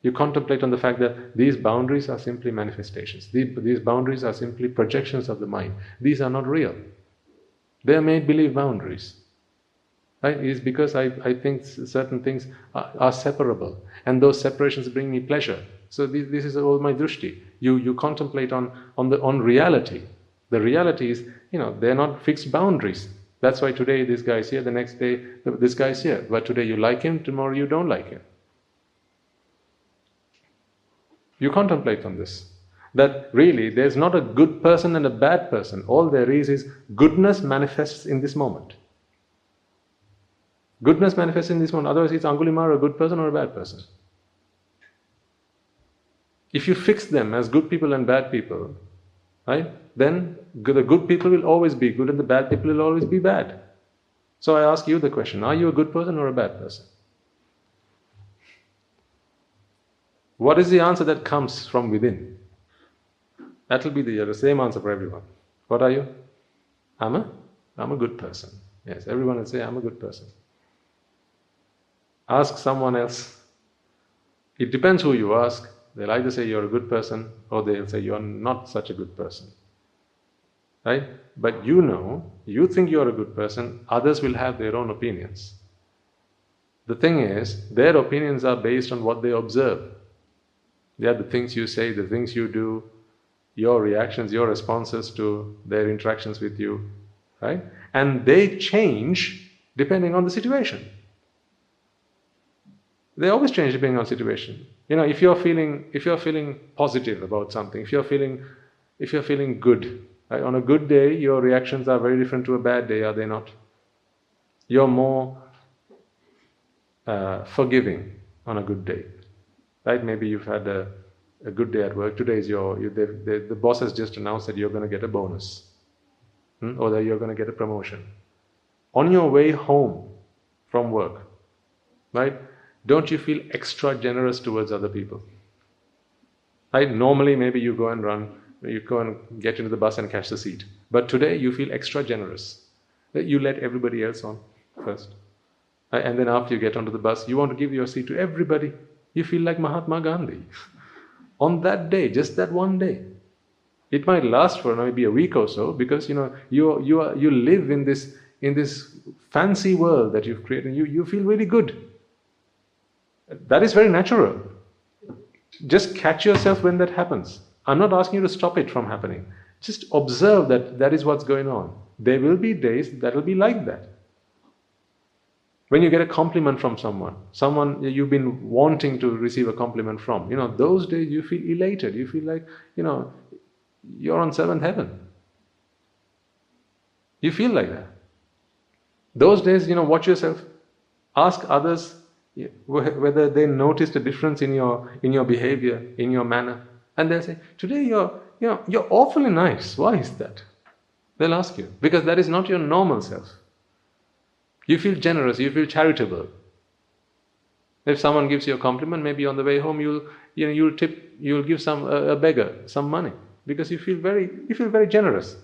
You contemplate on the fact that these boundaries are simply manifestations. These, boundaries are simply projections of the mind. These are not real. They are made believe boundaries. Right? It is because I, I think certain things are, are, separable, and those separations bring me pleasure. So this, this is all my drushti. You, you contemplate on, on, the, on reality. The reality is, you know, they're not fixed boundaries. That's why today this guy is here, the next day this guy is here. But today you like him, tomorrow you don't like him. You contemplate on this. That really there's not a good person and a bad person. All there is is goodness manifests in this moment. Goodness manifests in this moment. Otherwise, it's Angulimala a good person or a bad person. If you fix them as good people and bad people, right? Then the good people will always be good and the bad people will always be bad. So I ask you the question are you a good person or a bad person? What is the answer that comes from within? That will be the, the same answer for everyone. What are you? I'm a, I'm a good person. Yes, everyone will say, I'm a good person. Ask someone else. It depends who you ask. They'll either say you're a good person or they'll say you're not such a good person. Right? But you know, you think you're a good person, others will have their own opinions. The thing is, their opinions are based on what they observe. They are the things you say, the things you do, your reactions, your responses to their interactions with you. Right? And they change depending on the situation. They always change depending on situation. You know, if you're feeling if you're feeling positive about something, if you're feeling if you're feeling good, right? on a good day, your reactions are very different to a bad day, are they not? You're more uh, forgiving on a good day, right? Maybe you've had a, a good day at work. Today is your you, they, they, the boss has just announced that you're going to get a bonus, hmm? or that you're going to get a promotion. On your way home from work, right? Don't you feel extra generous towards other people? Right? Normally, maybe you go and run, you go and get into the bus and catch the seat. But today, you feel extra generous. You let everybody else on first. Uh, and then after you get onto the bus, you want to give your seat to everybody. You feel like Mahatma Gandhi. on that day, just that one day. It might last for maybe a week or so because you know you you are, you live in this in this fancy world that you've created. You you feel really good That is very natural. Just catch yourself when that happens. I'm not asking you to stop it from happening. Just observe that that is what's going on. There will be days that will be like that. When you get a compliment from someone, someone you've been wanting to receive a compliment from, you know, those days you feel elated. You feel like, you know, you're on seventh heaven. You feel like that. Those days, you know, watch yourself. Ask others whether they noticed a difference in your in your behavior, in your manner, and they'll say, "Today you're you know you're awfully nice. Why is that?" They'll ask you because that is not your normal self. You feel generous. You feel charitable. If someone gives you a compliment, maybe on the way home you'll you know you'll tip you'll give some a beggar some money because you feel very you feel very generous.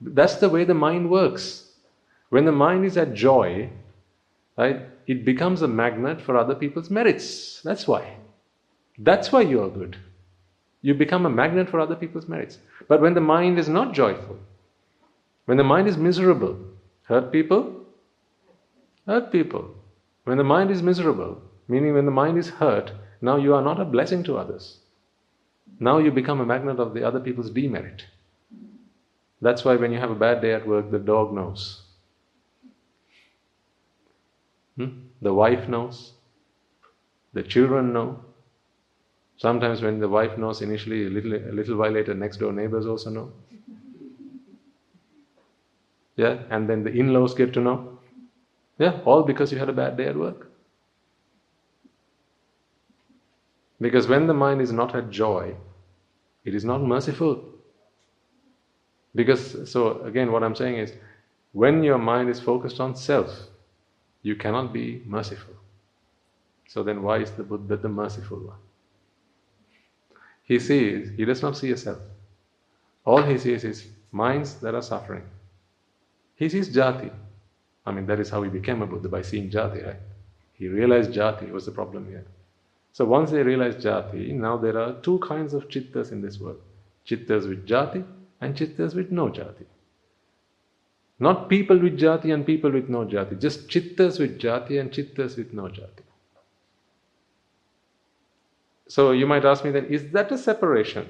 That's the way the mind works. When the mind is at joy, right, it becomes a magnet for other people's merits. That's why. That's why you are good. You become a magnet for other people's merits. But when the mind is not joyful, when the mind is miserable, hurt people, hurt people. When the mind is miserable, meaning when the mind is hurt, now you are not a blessing to others. Now you become a magnet of the other people's demerit. That's why when you have a bad day at work, the dog knows. Hmm? The wife knows. The children know. Sometimes when the wife knows initially, a little, a little while later, next door neighbors also know. Yeah, and then the in-laws get to know. Yeah, all because you had a bad day at work. Because when the mind is not at joy, it is not merciful. Because, so again, what I'm saying is, when your mind is focused on self, you cannot be merciful. So then, why is the Buddha the merciful one? He sees, he does not see a self. All he sees is minds that are suffering. He sees jati. I mean, that is how he became a Buddha, by seeing jati, right? He realized jati was the problem here. So once they realized jati, now there are two kinds of chittas in this world. Chittas with jati and chittas with no jati. Not people with jati and people with no jati, just chittas with jati and chittas with no jati. So you might ask me then, is that a separation?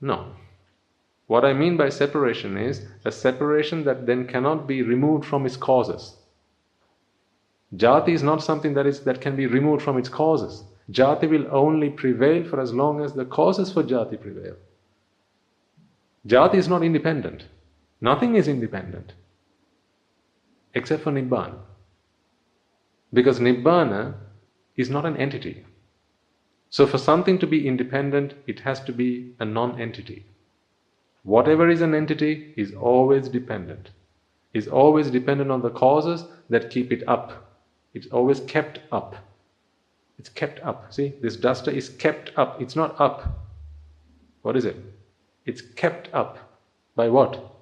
No. What I mean by separation is a separation that then cannot be removed from its causes. Jati is not something that is that can be removed from its causes. Jati will only prevail for as long as the causes for jati prevail. Jati is not independent. Nothing is independent except for Nibbana. Because Nibbana is not an entity. So, for something to be independent, it has to be a non entity. Whatever is an entity is always dependent, is always dependent on the causes that keep it up. It's always kept up. It's kept up. See, this duster is kept up. It's not up. What is it? It's kept up by what?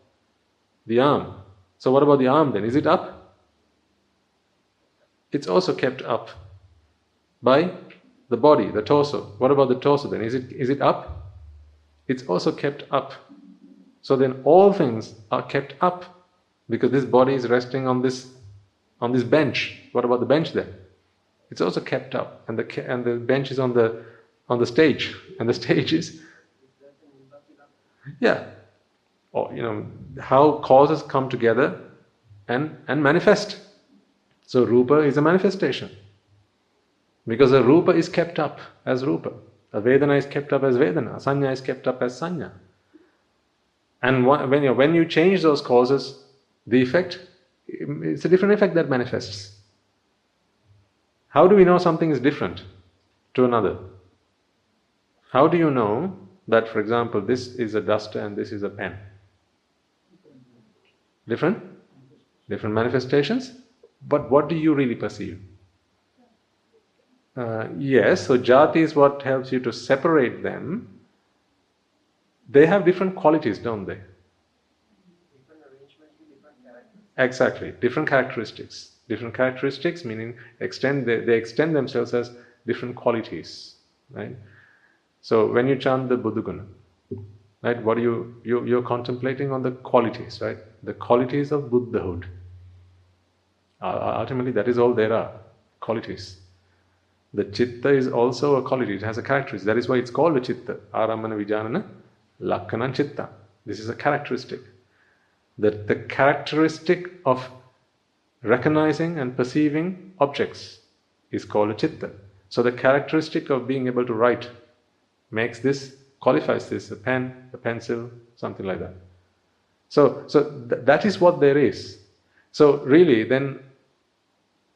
The arm. So, what about the arm then? Is it up? It's also kept up by the body, the torso. What about the torso then? Is it, is it up? It's also kept up. So then all things are kept up because this body is resting on this on this bench. What about the bench then? It's also kept up, and the and the bench is on the on the stage, and the stage is yeah. Or, you know, how causes come together and, and manifest. So, Rupa is a manifestation. Because a Rupa is kept up as Rupa. A Vedana is kept up as Vedana. Sanya is kept up as Sanya. And when you, when you change those causes, the effect, it's a different effect that manifests. How do we know something is different to another? How do you know that, for example, this is a duster and this is a pen. Different? Different manifestations? But what do you really perceive? Uh, yes, so jati is what helps you to separate them. They have different qualities, don't they? Exactly, different characteristics. Different characteristics meaning extend they, they extend themselves as different qualities, right? So when you chant the Buddhaguna, right, what are you, you you're contemplating on the qualities, right? The qualities of Buddhahood. Uh, ultimately, that is all there are qualities. The chitta is also a quality, it has a characteristic. That is why it's called a chitta. Arambana Vijanana Lakkhana Chitta. This is a characteristic. That the characteristic of recognizing and perceiving objects is called a chitta. So the characteristic of being able to write makes this, qualifies this, a pen, a pencil, something like that. So, so th- that is what there is. So really, then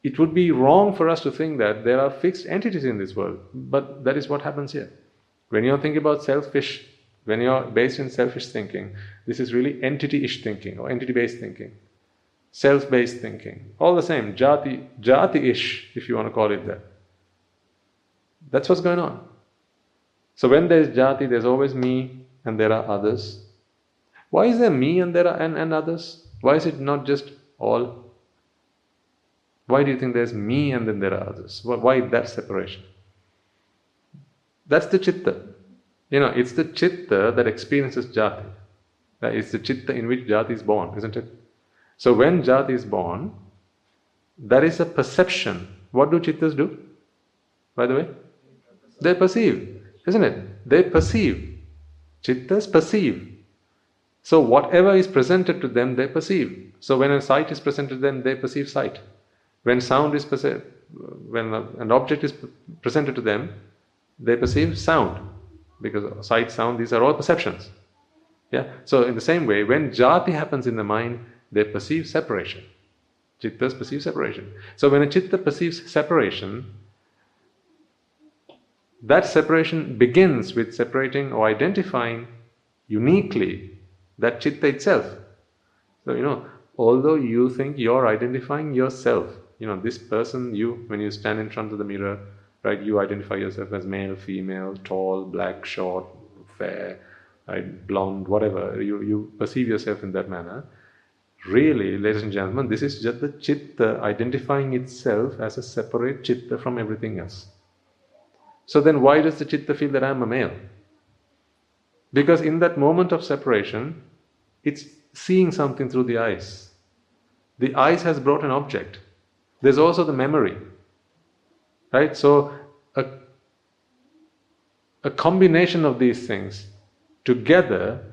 it would be wrong for us to think that there are fixed entities in this world, but that is what happens here. When you're thinking about selfish, when you're based in selfish thinking, this is really entity-ish thinking or entity-based thinking, self-based thinking. All the same, jati, jati-ish, if you want to call it that. That's what's going on. So when there's jati, there's always me and there are others. Why is there me and there are and, and others? Why is it not just all? Why do you think there's me and then there are others? Why that separation? That's the chitta. You know, it's the chitta that experiences jati. Uh, it's the chitta in which jati is born, isn't it? So when jati is born, there is a perception. What do chittas do? By the way, they perceive, isn't it? They perceive. Chittas perceive. So whatever is presented to them, they perceive. So when a sight is presented to them, they perceive sight. When sound is presented, when an object is presented to them, they perceive sound. Because sight, sound, these are all perceptions. Yeah. So in the same way, when jati happens in the mind, they perceive separation. Chittas perceive separation. So when a chitta perceives separation, that separation begins with separating or identifying uniquely that chitta itself. So, you know, although you think you're identifying yourself, you know, this person, you, when you stand in front of the mirror, right, you identify yourself as male, female, tall, black, short, fair, right, blonde, whatever, you, you perceive yourself in that manner. Really, ladies and gentlemen, this is just the chitta identifying itself as a separate chitta from everything else. So then why does the chitta feel that I am a male? Because in that moment of separation, it's seeing something through the eyes. The eyes has brought an object. There's also the memory. Right? So a, a combination of these things together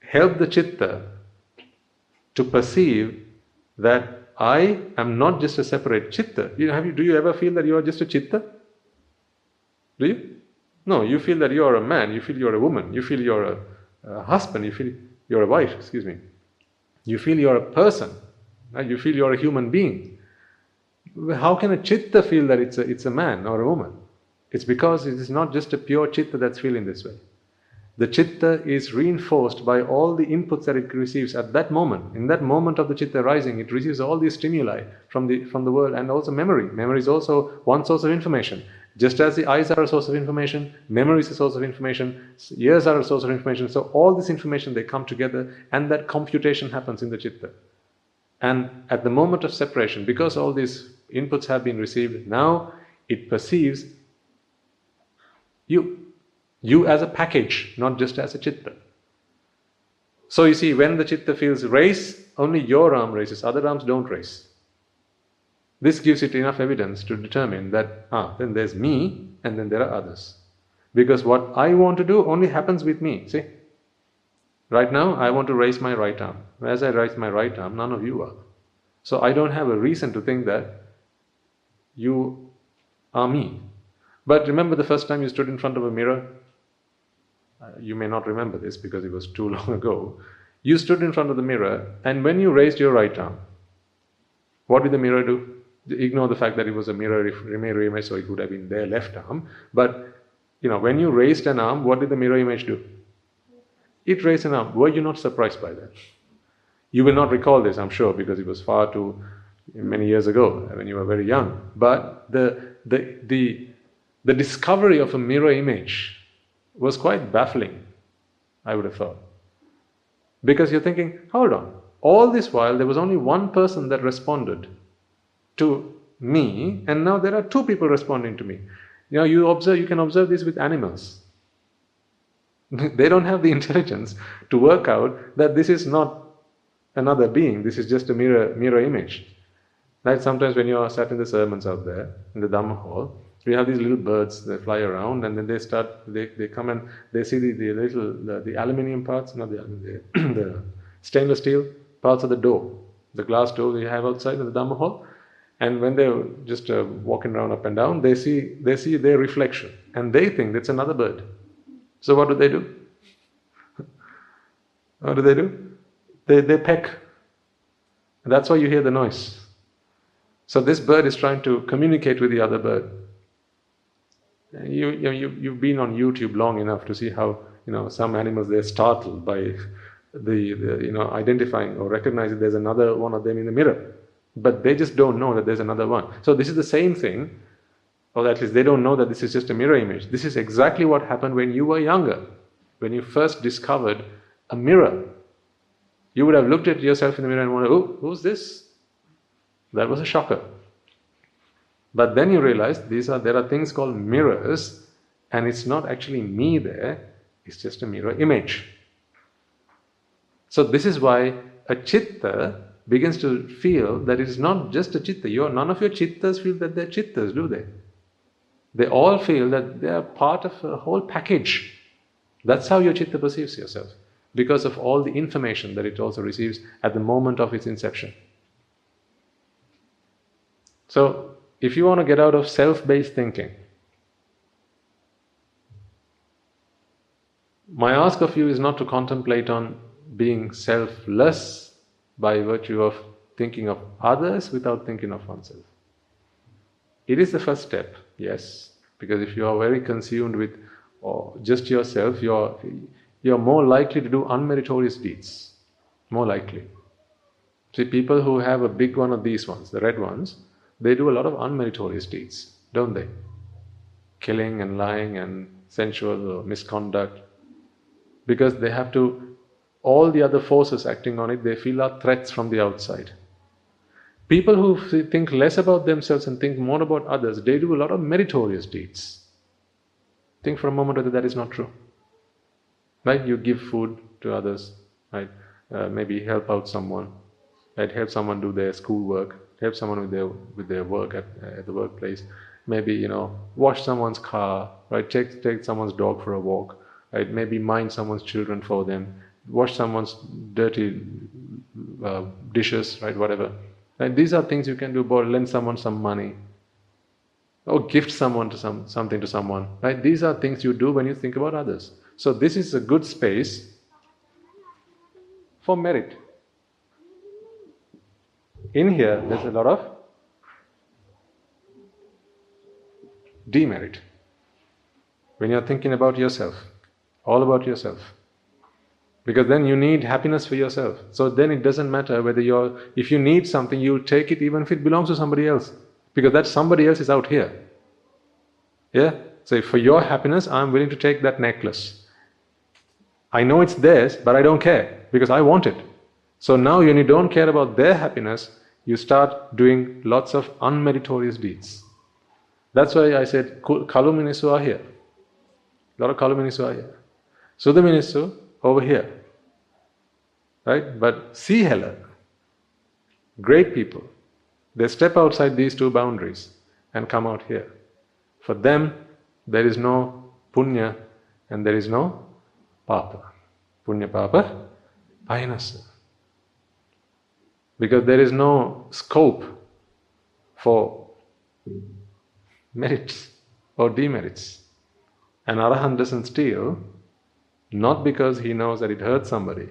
help the chitta to perceive that I am not just a separate chitta. You, have you, do you ever feel that you are just a chitta? Do you? No, you feel that you're a man, you feel you're a woman, you feel you're a, a husband, you feel you're a wife, excuse me. You feel you're a person, right? you feel you're a human being. How can a chitta feel that it's a, it's a man or a woman? It's because it is not just a pure chitta that's feeling this way. The chitta is reinforced by all the inputs that it receives at that moment. In that moment of the chitta rising, it receives all these stimuli from the, from the world and also memory. Memory is also one source of information. Just as the eyes are a source of information, memory is a source of information, ears are a source of information. So all this information they come together and that computation happens in the chitta. And at the moment of separation, because all these inputs have been received, now it perceives you. You as a package, not just as a chitta. So you see, when the chitta feels race, only your arm raises, other arms don't raise. This gives it enough evidence to determine that, ah, then there's me and then there are others. Because what I want to do only happens with me. See? Right now, I want to raise my right arm. As I raise my right arm, none of you are. So I don't have a reason to think that you are me. But remember the first time you stood in front of a mirror? Uh, you may not remember this because it was too long ago. You stood in front of the mirror, and when you raised your right arm, what did the mirror do? Ignore the fact that it was a mirror image, so it would have been their left arm. But you know, when you raised an arm, what did the mirror image do? It raised an arm. Were you not surprised by that? You will not recall this, I'm sure, because it was far too many years ago when you were very young. But the the the the discovery of a mirror image was quite baffling, I would have thought. Because you're thinking, hold on, all this while there was only one person that responded to me, and now there are two people responding to me. You know, you observe, you can observe this with animals. they don't have the intelligence to work out that this is not another being, this is just a mirror, mirror image. like Sometimes when you are sat in the sermons out there, in the Dhamma hall, we have these little birds that fly around and then they start, they, they come and they see the, the little, the, the aluminium parts, not the, the, the stainless steel parts of the door, the glass door we have outside in the Dhamma hall. And when they're just uh, walking around up and down, they see, they see their reflection and they think it's another bird. So what do they do? what do they do? They, they peck. And that's why you hear the noise. So this bird is trying to communicate with the other bird. You, you, you, you've been on YouTube long enough to see how, you know, some animals, they're startled by the, the, you know, identifying or recognizing there's another one of them in the mirror. But they just don't know that there's another one. So this is the same thing, or at least they don't know that this is just a mirror image. This is exactly what happened when you were younger, when you first discovered a mirror. You would have looked at yourself in the mirror and wondered, oh, who's this? That was a shocker. But then you realize these are there are things called mirrors, and it's not actually me there, it's just a mirror image. So this is why a chitta begins to feel that it is not just a chitta. Your, none of your chittas feel that they're chittas, do they? They all feel that they are part of a whole package. That's how your chitta perceives yourself, because of all the information that it also receives at the moment of its inception. So, if you want to get out of self based thinking, my ask of you is not to contemplate on being selfless by virtue of thinking of others without thinking of oneself. It is the first step, yes, because if you are very consumed with or just yourself, you're, you're more likely to do unmeritorious deeds. More likely. See, people who have a big one of these ones, the red ones, they do a lot of unmeritorious deeds, don't they? Killing and lying and sensual misconduct. Because they have to, all the other forces acting on it, they feel are threats from the outside. People who think less about themselves and think more about others, they do a lot of meritorious deeds. Think for a moment whether that is not true. Right? You give food to others, right? Uh, maybe help out someone, right? Help someone do their schoolwork, help someone with their with their work at, at the workplace. Maybe you know wash someone's car, right? Take take someone's dog for a walk, right? Maybe mind someone's children for them, wash someone's dirty uh, dishes, right? Whatever. Right? These are things you can do. Or lend someone some money, or gift someone to some something to someone. Right? These are things you do when you think about others. So this is a good space for merit in here, there's a lot of demerit. When you're thinking about yourself, all about yourself. Because then you need happiness for yourself. So then it doesn't matter whether you're, if you need something, you'll take it even if it belongs to somebody else. Because that somebody else is out here. Yeah? So for your happiness, I'm willing to take that necklace. I know it's theirs, but I don't care because I want it. So now when you don't care about their happiness, you start doing lots of unmeritorious deeds. That's why I said Kaluminisu are here. A lot of Kaluminisu are here. Sudaminisu over here. Right? But Helen. great people, they step outside these two boundaries and come out here. For them, there is no punya and there is no papa. Punya papa, pahinassa because there is no scope for merits or demerits. An arahant doesn't steal not because he knows that it hurts somebody,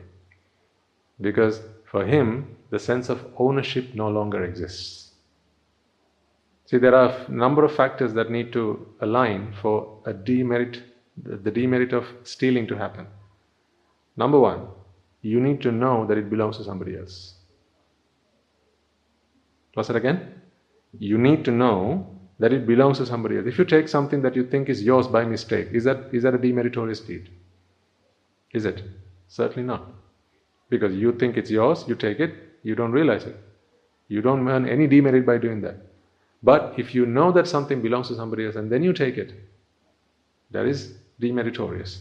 because for him the sense of ownership no longer exists. See, there are a number of factors that need to align for a demerit, the demerit of stealing to happen. Number one, you need to know that it belongs to somebody else. What's it again? You need to know that it belongs to somebody else. If you take something that you think is yours by mistake, is that, is that a demeritorious deed? Is it? Certainly not. Because you think it's yours, you take it, you don't realize it. You don't earn any demerit by doing that. But if you know that something belongs to somebody else and then you take it, that is demeritorious.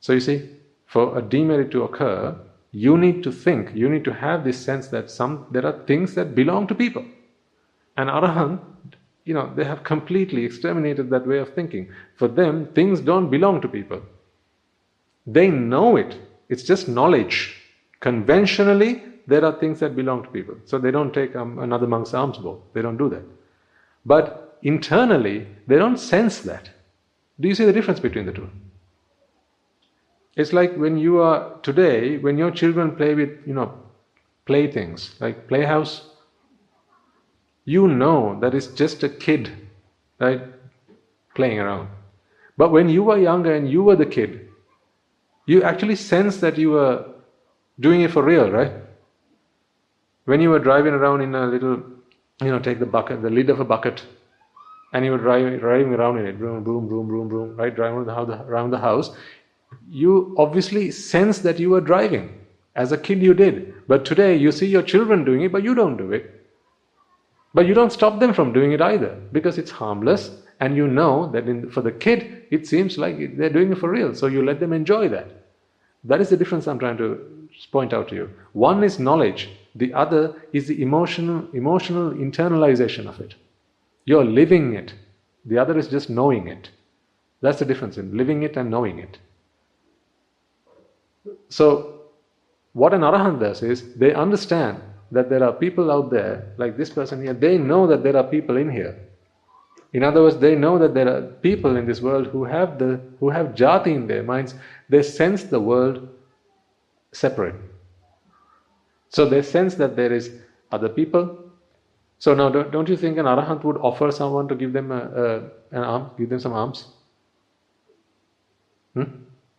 So you see, for a demerit to occur, you need to think, you need to have this sense that some there are things that belong to people. And arahant, you know, they have completely exterminated that way of thinking. For them, things don't belong to people. They know it. It's just knowledge. Conventionally, there are things that belong to people. So they don't take um, another monk's alms bowl. They don't do that. But internally, they don't sense that. Do you see the difference between the two? It's like when you are today, when your children play with, you know, playthings like playhouse, you know that it's just a kid, right, playing around. But when you were younger and you were the kid, you actually sense that you were doing it for real, right? When you were driving around in a little, you know, take the bucket, the lid of a bucket, and you were driving, driving around in it, boom, boom, boom, boom, boom, right, driving around the, around the house, you obviously sense that you were driving. As a kid, you did. But today, you see your children doing it, but you don't do it. But you don't stop them from doing it either because it's harmless and you know that in, for the kid, it seems like they're doing it for real. So you let them enjoy that. That is the difference I'm trying to point out to you. One is knowledge, the other is the emotional, emotional internalization of it. You're living it. The other is just knowing it. That's the difference in living it and knowing it. So, what an arahant does is they understand that there are people out there, like this person here, they know that there are people in here. In other words, they know that there are people in this world who have the who have jati in their minds. They sense the world separate. So they sense that there is other people. So now, don't, don't you think an arahant would offer someone to give them a, a, an arm, give them some alms? Hmm?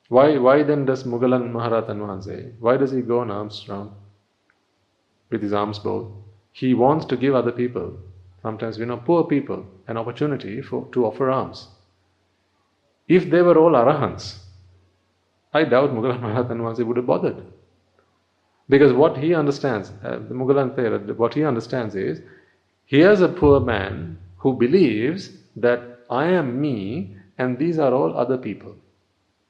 Why, why then does Mugalan Maharatan say? Why does he go on alms round with his arms both? He wants to give other people, sometimes we know poor people, an opportunity for, to offer alms. If they were all arahants, I doubt Mughal Mahatma would have bothered. Because what he understands, uh, the Thera, what he understands is, here's a poor man who believes that I am me and these are all other people.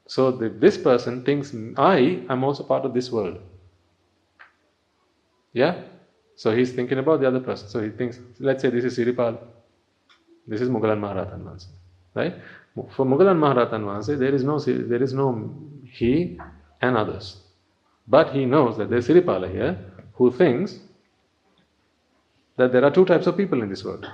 So the, this person thinks I am also part of this world. Yeah? So he's thinking about the other person. So he thinks, let's say this is Siripal. This is Mughal Maharatan Vansi. Right? For Mughal Maharatan Vansi, there is no there is no he and others. But he knows that there's Siripala here who thinks that there are two types of people in this world.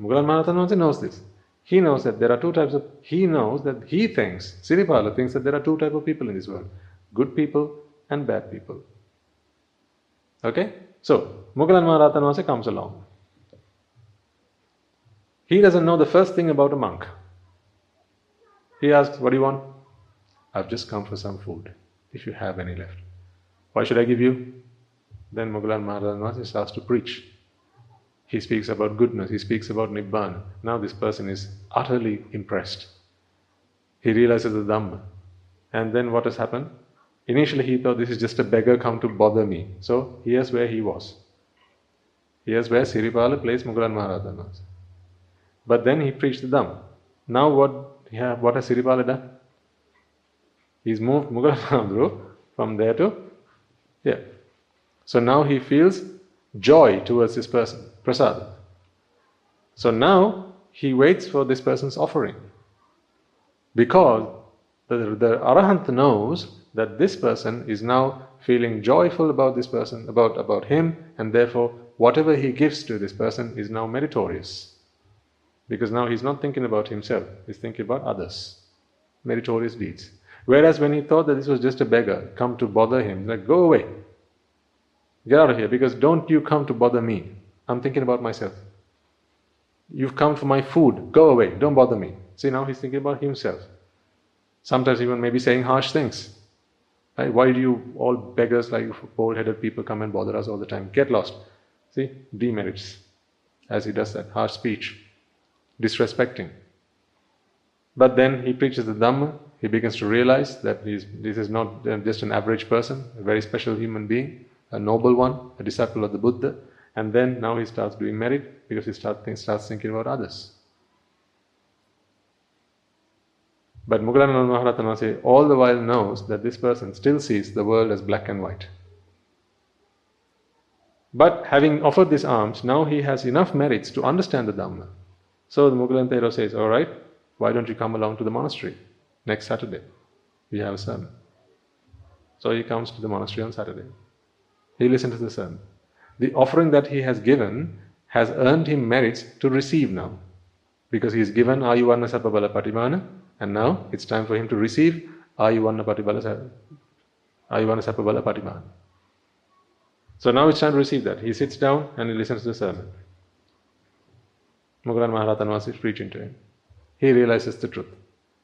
Mughal Maharatanwansi knows this. He knows that there are two types of, he knows that he thinks, Siripala thinks that there are two types of people in this world good people and bad people. Okay? So, Mughal Maharatanwansi comes along. He doesn't know the first thing about a monk. He asks, What do you want? I've just come for some food, if you have any left. Why should I give you? Then Mughal Maharaj starts to preach. He speaks about goodness, he speaks about Nibbana. Now this person is utterly impressed. He realizes the Dhamma. And then what has happened? Initially he thought this is just a beggar come to bother me. So here's where he was. Here's where Siripala placed Mughal Maharaj. But then he preached the Dhamma. Now what, yeah, what has Siripala done? He's moved Mughal Mahamudru from there to here. So now he feels joy towards this person, prasad. So now he waits for this person's offering. Because the, the Arahant knows that this person is now feeling joyful about this person, about, about him, and therefore whatever he gives to this person is now meritorious. Because now he's not thinking about himself, he's thinking about others. Meritorious deeds. Whereas when he thought that this was just a beggar, come to bother him, like, go away. Get out of here, because don't you come to bother me. I'm thinking about myself. You've come for my food. Go away. Don't bother me. See, now he's thinking about himself. Sometimes even maybe saying harsh things. Right? Why do you all beggars like bald headed people come and bother us all the time? Get lost. See, demerits. As he does that, harsh speech, disrespecting. But then he preaches the Dhamma, he begins to realize that this is not uh, just an average person, a very special human being, a noble one, a disciple of the Buddha, and then now he starts doing merit because he start, starts thinking about others. But Mugalananda Maharatana all the while knows that this person still sees the world as black and white. But having offered these alms, now he has enough merits to understand the Dhamma. So the Mughal Thero says, All right, why don't you come along to the monastery next Saturday? We have a sermon. So he comes to the monastery on Saturday. He listens to the sermon. The offering that he has given has earned him merits to receive now. Because he is given Ayuvanna Sapabala Patimana, and now it's time for him to receive Ayuvanna Patibala Ayuvanna Sapabala Patimana. So now it's time to receive that. He sits down and he listens to the sermon. Moggallana Maharatan was preaching to him. He realizes the truth.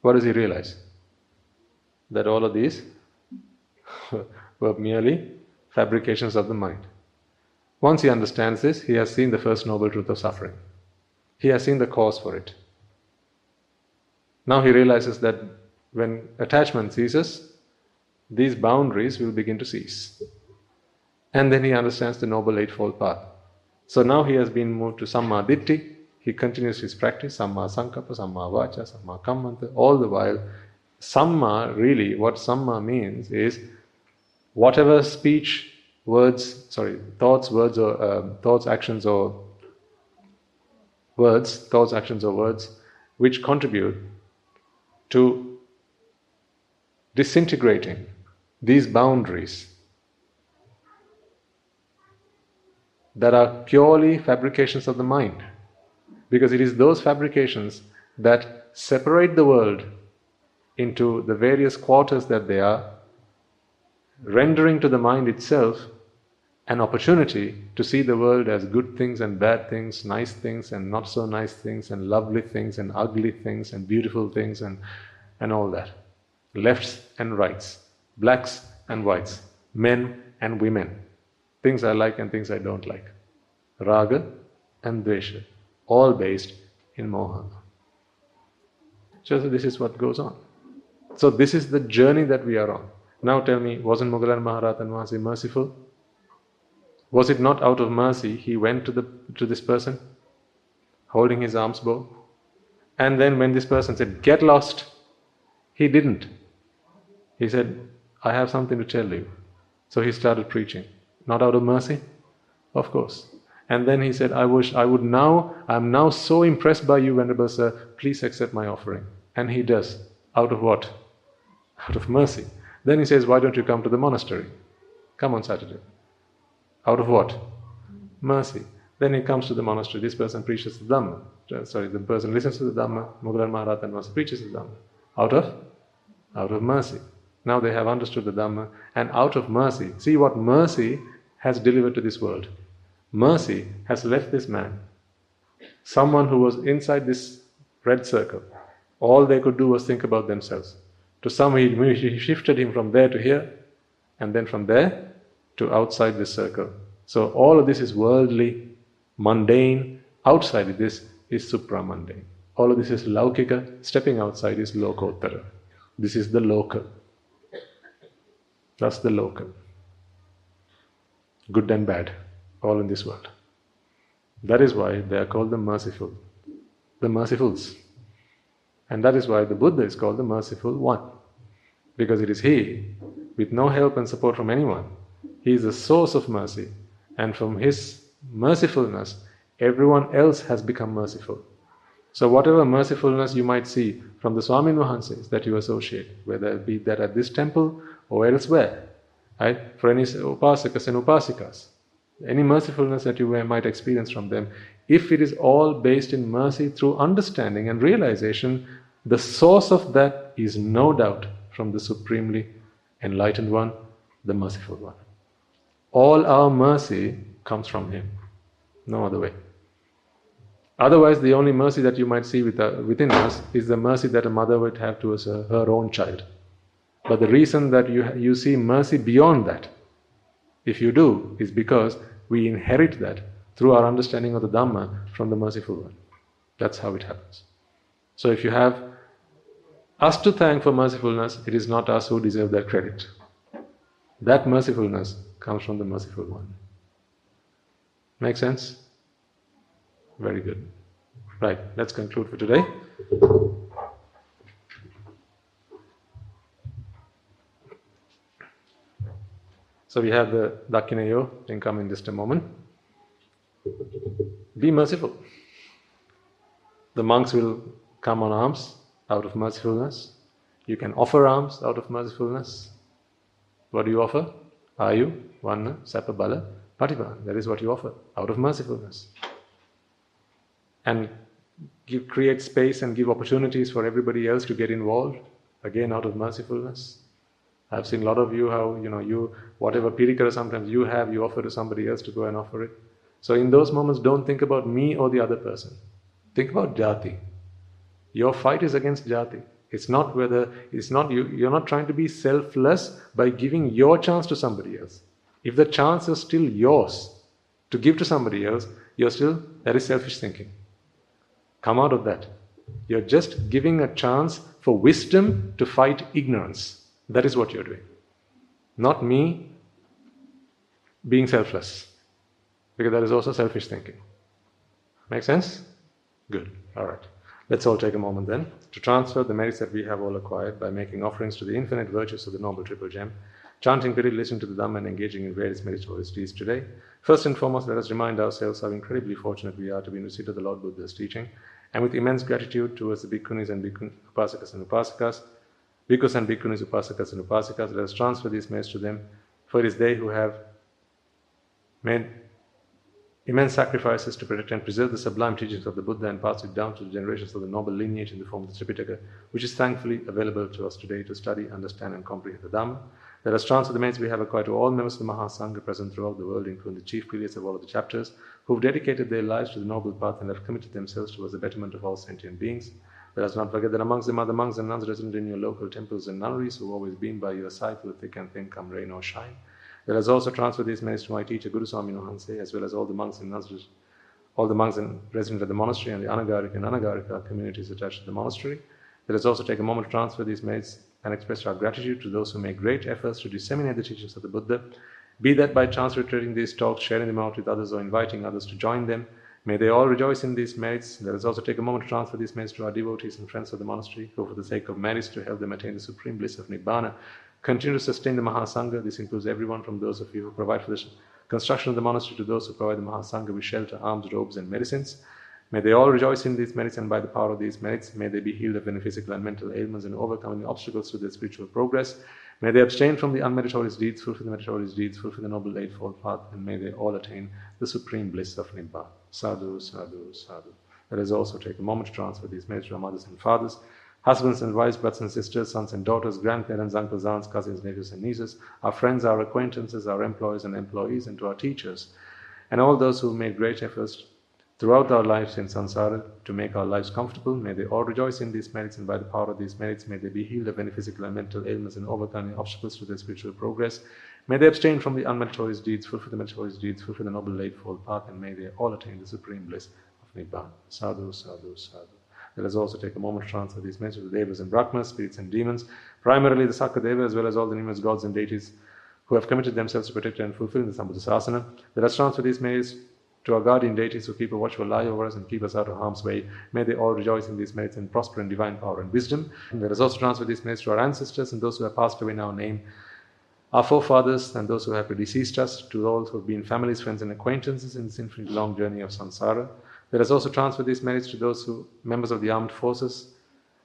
What does he realize? That all of these were merely fabrications of the mind. Once he understands this, he has seen the first noble truth of suffering. He has seen the cause for it. Now he realizes that when attachment ceases, these boundaries will begin to cease. And then he understands the Noble Eightfold Path. So now he has been moved to Samma Ditti. He continues his practice, Samma Sankappa, Samma Vacha, Samma Kammanta, all the while. Samma, really, what Samma means is whatever speech, words, sorry, thoughts, words, or uh, thoughts, actions, or words, thoughts, actions, or words, which contribute to disintegrating these boundaries that are purely fabrications of the mind. Because it is those fabrications that separate the world into the various quarters that they are, rendering to the mind itself an opportunity to see the world as good things and bad things, nice things and not so nice things, and lovely things and ugly things and beautiful things and, and all that. Lefts and rights, blacks and whites, men and women, things I like and things I don't like. Raga and Dvesha, all based in Moha. So this is what goes on. So this is the journey that we are on. Now tell me, wasn't Moggallana Maharatan Vahasi merciful? Was it not out of mercy he went to, the, to this person, holding his alms bowl? And then when this person said, Get lost, he didn't. He said, I have something to tell you. So he started preaching. Not out of mercy? Of course. And then he said, I wish I would now, I'm now so impressed by you, Venerable Sir, please accept my offering. And he does. Out of what? Out of mercy. Then he says, Why don't you come to the monastery? Come on Saturday. Out of what? Mercy. Then he comes to the monastery. This person preaches the Dhamma. Uh, sorry, the person listens to the Dhamma. Moggallana Maharatan was preaches the Dhamma. Out of? Out of mercy. Now they have understood the Dhamma. And out of mercy, see what mercy has delivered to this world. Mercy has left this man. Someone who was inside this red circle. All they could do was think about themselves. To some, he shifted him from there to here, and then from there to outside this circle. So all of this is worldly, mundane. Outside of this is supramundane. All of this is laukika. Stepping outside is lokottara. This is the local. That's the local. Good and bad all in this world. That is why they are called the merciful, the mercifuls. And that is why the Buddha is called the merciful one. Because it is he, with no help and support from anyone, he is the source of mercy. And from his mercifulness, everyone else has become merciful. So, whatever mercifulness you might see from the Swamin Wahanses that you associate, whether it be that at this temple or elsewhere, right? For any upasakas and upasikas, any mercifulness that you might experience from them, if it is all based in mercy through understanding and realization, the source of that is no doubt from the supremely enlightened one, the merciful one. All our mercy comes from Him, no other way. Otherwise, the only mercy that you might see uh, within us is the mercy that a mother would have towards her, her own child. But the reason that you, you see mercy beyond that if you do, it's because we inherit that through our understanding of the Dhamma from the Merciful One. That's how it happens. So if you have us to thank for mercifulness, it is not us who deserve that credit. That mercifulness comes from the Merciful One. Make sense? Very good. Right, let's conclude for today. So we have the Dakinayo, can come in just a moment. Be merciful. The monks will come on alms out of mercifulness. You can offer alms out of mercifulness. What do you offer? Ayu, Vanna, Sapa, Bala, Patipa. That is what you offer out of mercifulness. And give, create space and give opportunities for everybody else to get involved, again out of mercifulness. I've seen a lot of you how, you know, you, whatever pirikara sometimes you have, you offer to somebody else to go and offer it. So in those moments, don't think about me or the other person. Think about jati. Your fight is against jati. It's not whether, it's not you, you're not trying to be selfless by giving your chance to somebody else. If the chance is still yours to give to somebody else, you're still, that is selfish thinking. Come out of that. You're just giving a chance for wisdom to fight ignorance. That is what you're doing. Not me being selfless. Because that is also selfish thinking. Make sense? Good. All right. Let's all take a moment then to transfer the merits that we have all acquired by making offerings to the infinite virtues of the Noble Triple Gem, chanting Piri, listening to the Dhamma, and engaging in various meritorious deeds today. First and foremost, let us remind ourselves how incredibly fortunate we are to be in receipt of the Lord Buddha's teaching, and with immense gratitude towards the bhikkhunis and bhikkhun, upasakas and upasikas, bhikkhus and bhikkhunis, upasakas and upasikas, let us transfer these merits to them, for it is they who have made immense sacrifices to protect and preserve the sublime teachings of the Buddha and pass it down to the generations of the noble lineage in the form of the Tripitaka, which is thankfully available to us today to study, understand, and comprehend the Dhamma. Let us transfer the merits we have acquired to all members of the Mahasangha present throughout the world, including the chief prelates of all of the chapters, who've dedicated their lives to the noble path and have committed themselves towards the betterment of all sentient beings. Let us not forget that amongst are the monks and nuns resident in your local temples and nunneries who have always been by your side through thick and thin, come rain or shine. Let us also transfer these merits to my teacher Guru Swamin Wahanse, as well as all the monks and nuns, all the monks and residents at the monastery and the Anagarika and Anagarika communities attached to the monastery. Let us also take a moment to transfer these merits and express our gratitude to those who make great efforts to disseminate the teachings of the Buddha, be that by translating these talks, sharing them out with others, or inviting others to join them. May they all rejoice in these merits. Let us also take a moment to transfer these merits to our devotees and friends of the monastery, who, for the sake of merits, to help them attain the supreme bliss of Nibbana, Continue to sustain the Mahasangha. This includes everyone from those of you who provide for the construction of the monastery to those who provide the Mahasangha with shelter, alms, robes, and medicines. May they all rejoice in these merits, and by the power of these merits, may they be healed of any physical and mental ailments and overcome the obstacles to their spiritual progress. May they abstain from the unmeritorious deeds, fulfill the meritorious deeds, fulfill the noble eightfold path, and may they all attain the supreme bliss of Nibbana. Sadhu, sadhu, sadhu. Let us also take a moment to transfer these merits to our mothers and fathers husbands and wives, brothers and sisters, sons and daughters, grandparents, uncles, aunts, cousins, nephews, and nieces, our friends, our acquaintances, our employers and employees, and to our teachers, and all those who made great efforts throughout our lives in samsara to make our lives comfortable. May they all rejoice in these merits, and by the power of these merits, may they be healed of any physical and mental ailments and overcome any obstacles to their spiritual progress. May they abstain from the unmeritorious deeds, fulfill the meritorious deeds, fulfill the noble eightfold path, and may they all attain the supreme bliss of Nibbana. Sadhu, sadhu, sadhu. Let us also take a moment to transfer these messages to the Devas and Brahmas, spirits and demons, primarily the Sakadeva, as well as all the numerous gods and deities who have committed themselves to protect and fulfill the Sambuddhasasana. Let us transfer these messages to our guardian deities who keep a watchful eye over us and keep us out of harm's way. May they all rejoice in these merits and prosper in divine power and wisdom. And let us also transfer these merits to our ancestors and those who have passed away in our name, our forefathers and those who have predeceased us, to those who have been families, friends, and acquaintances in this infinite long journey of samsara. Let us also transfer these merits to those who, members of the armed forces,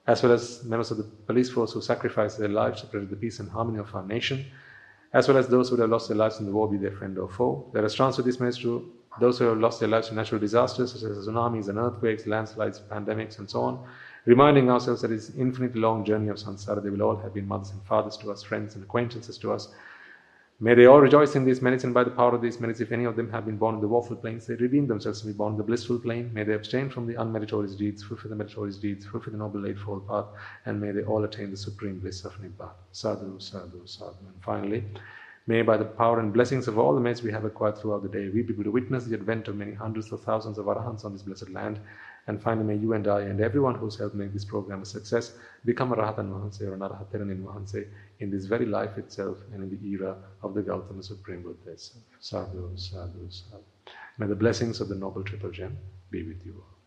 as well as members of the police force who sacrificed their lives to protect the peace and harmony of our nation, as well as those who have lost their lives in the war, be their friend or foe. Let us transfer these merits to those who have lost their lives in natural disasters such as tsunamis and earthquakes, landslides, pandemics, and so on, reminding ourselves that it's infinitely long journey of samsara. They will all have been mothers and fathers to us, friends and acquaintances to us, May they all rejoice in these merits, and by the power of these merits, if any of them have been born in the woeful planes, they redeem themselves to be born in the blissful plane. May they abstain from the unmeritorious deeds, fulfill the meritorious deeds, fulfill the noble eightfold path, and may they all attain the supreme bliss of Nibbana. Sadhu, sadhu, sadhu. And finally, may by the power and blessings of all the merits we have acquired throughout the day, we be able to witness the advent of many hundreds of thousands of arahants on this blessed land, and finally, may you and I and everyone who's helped make this program a success become a Rahatan Mahanse or an Arahataran Mahanse in this very life itself and in the era of the Gautama Supreme Buddha itself. Sadhu, sadhu, sadhu. May the blessings of the Noble Triple Gem be with you all.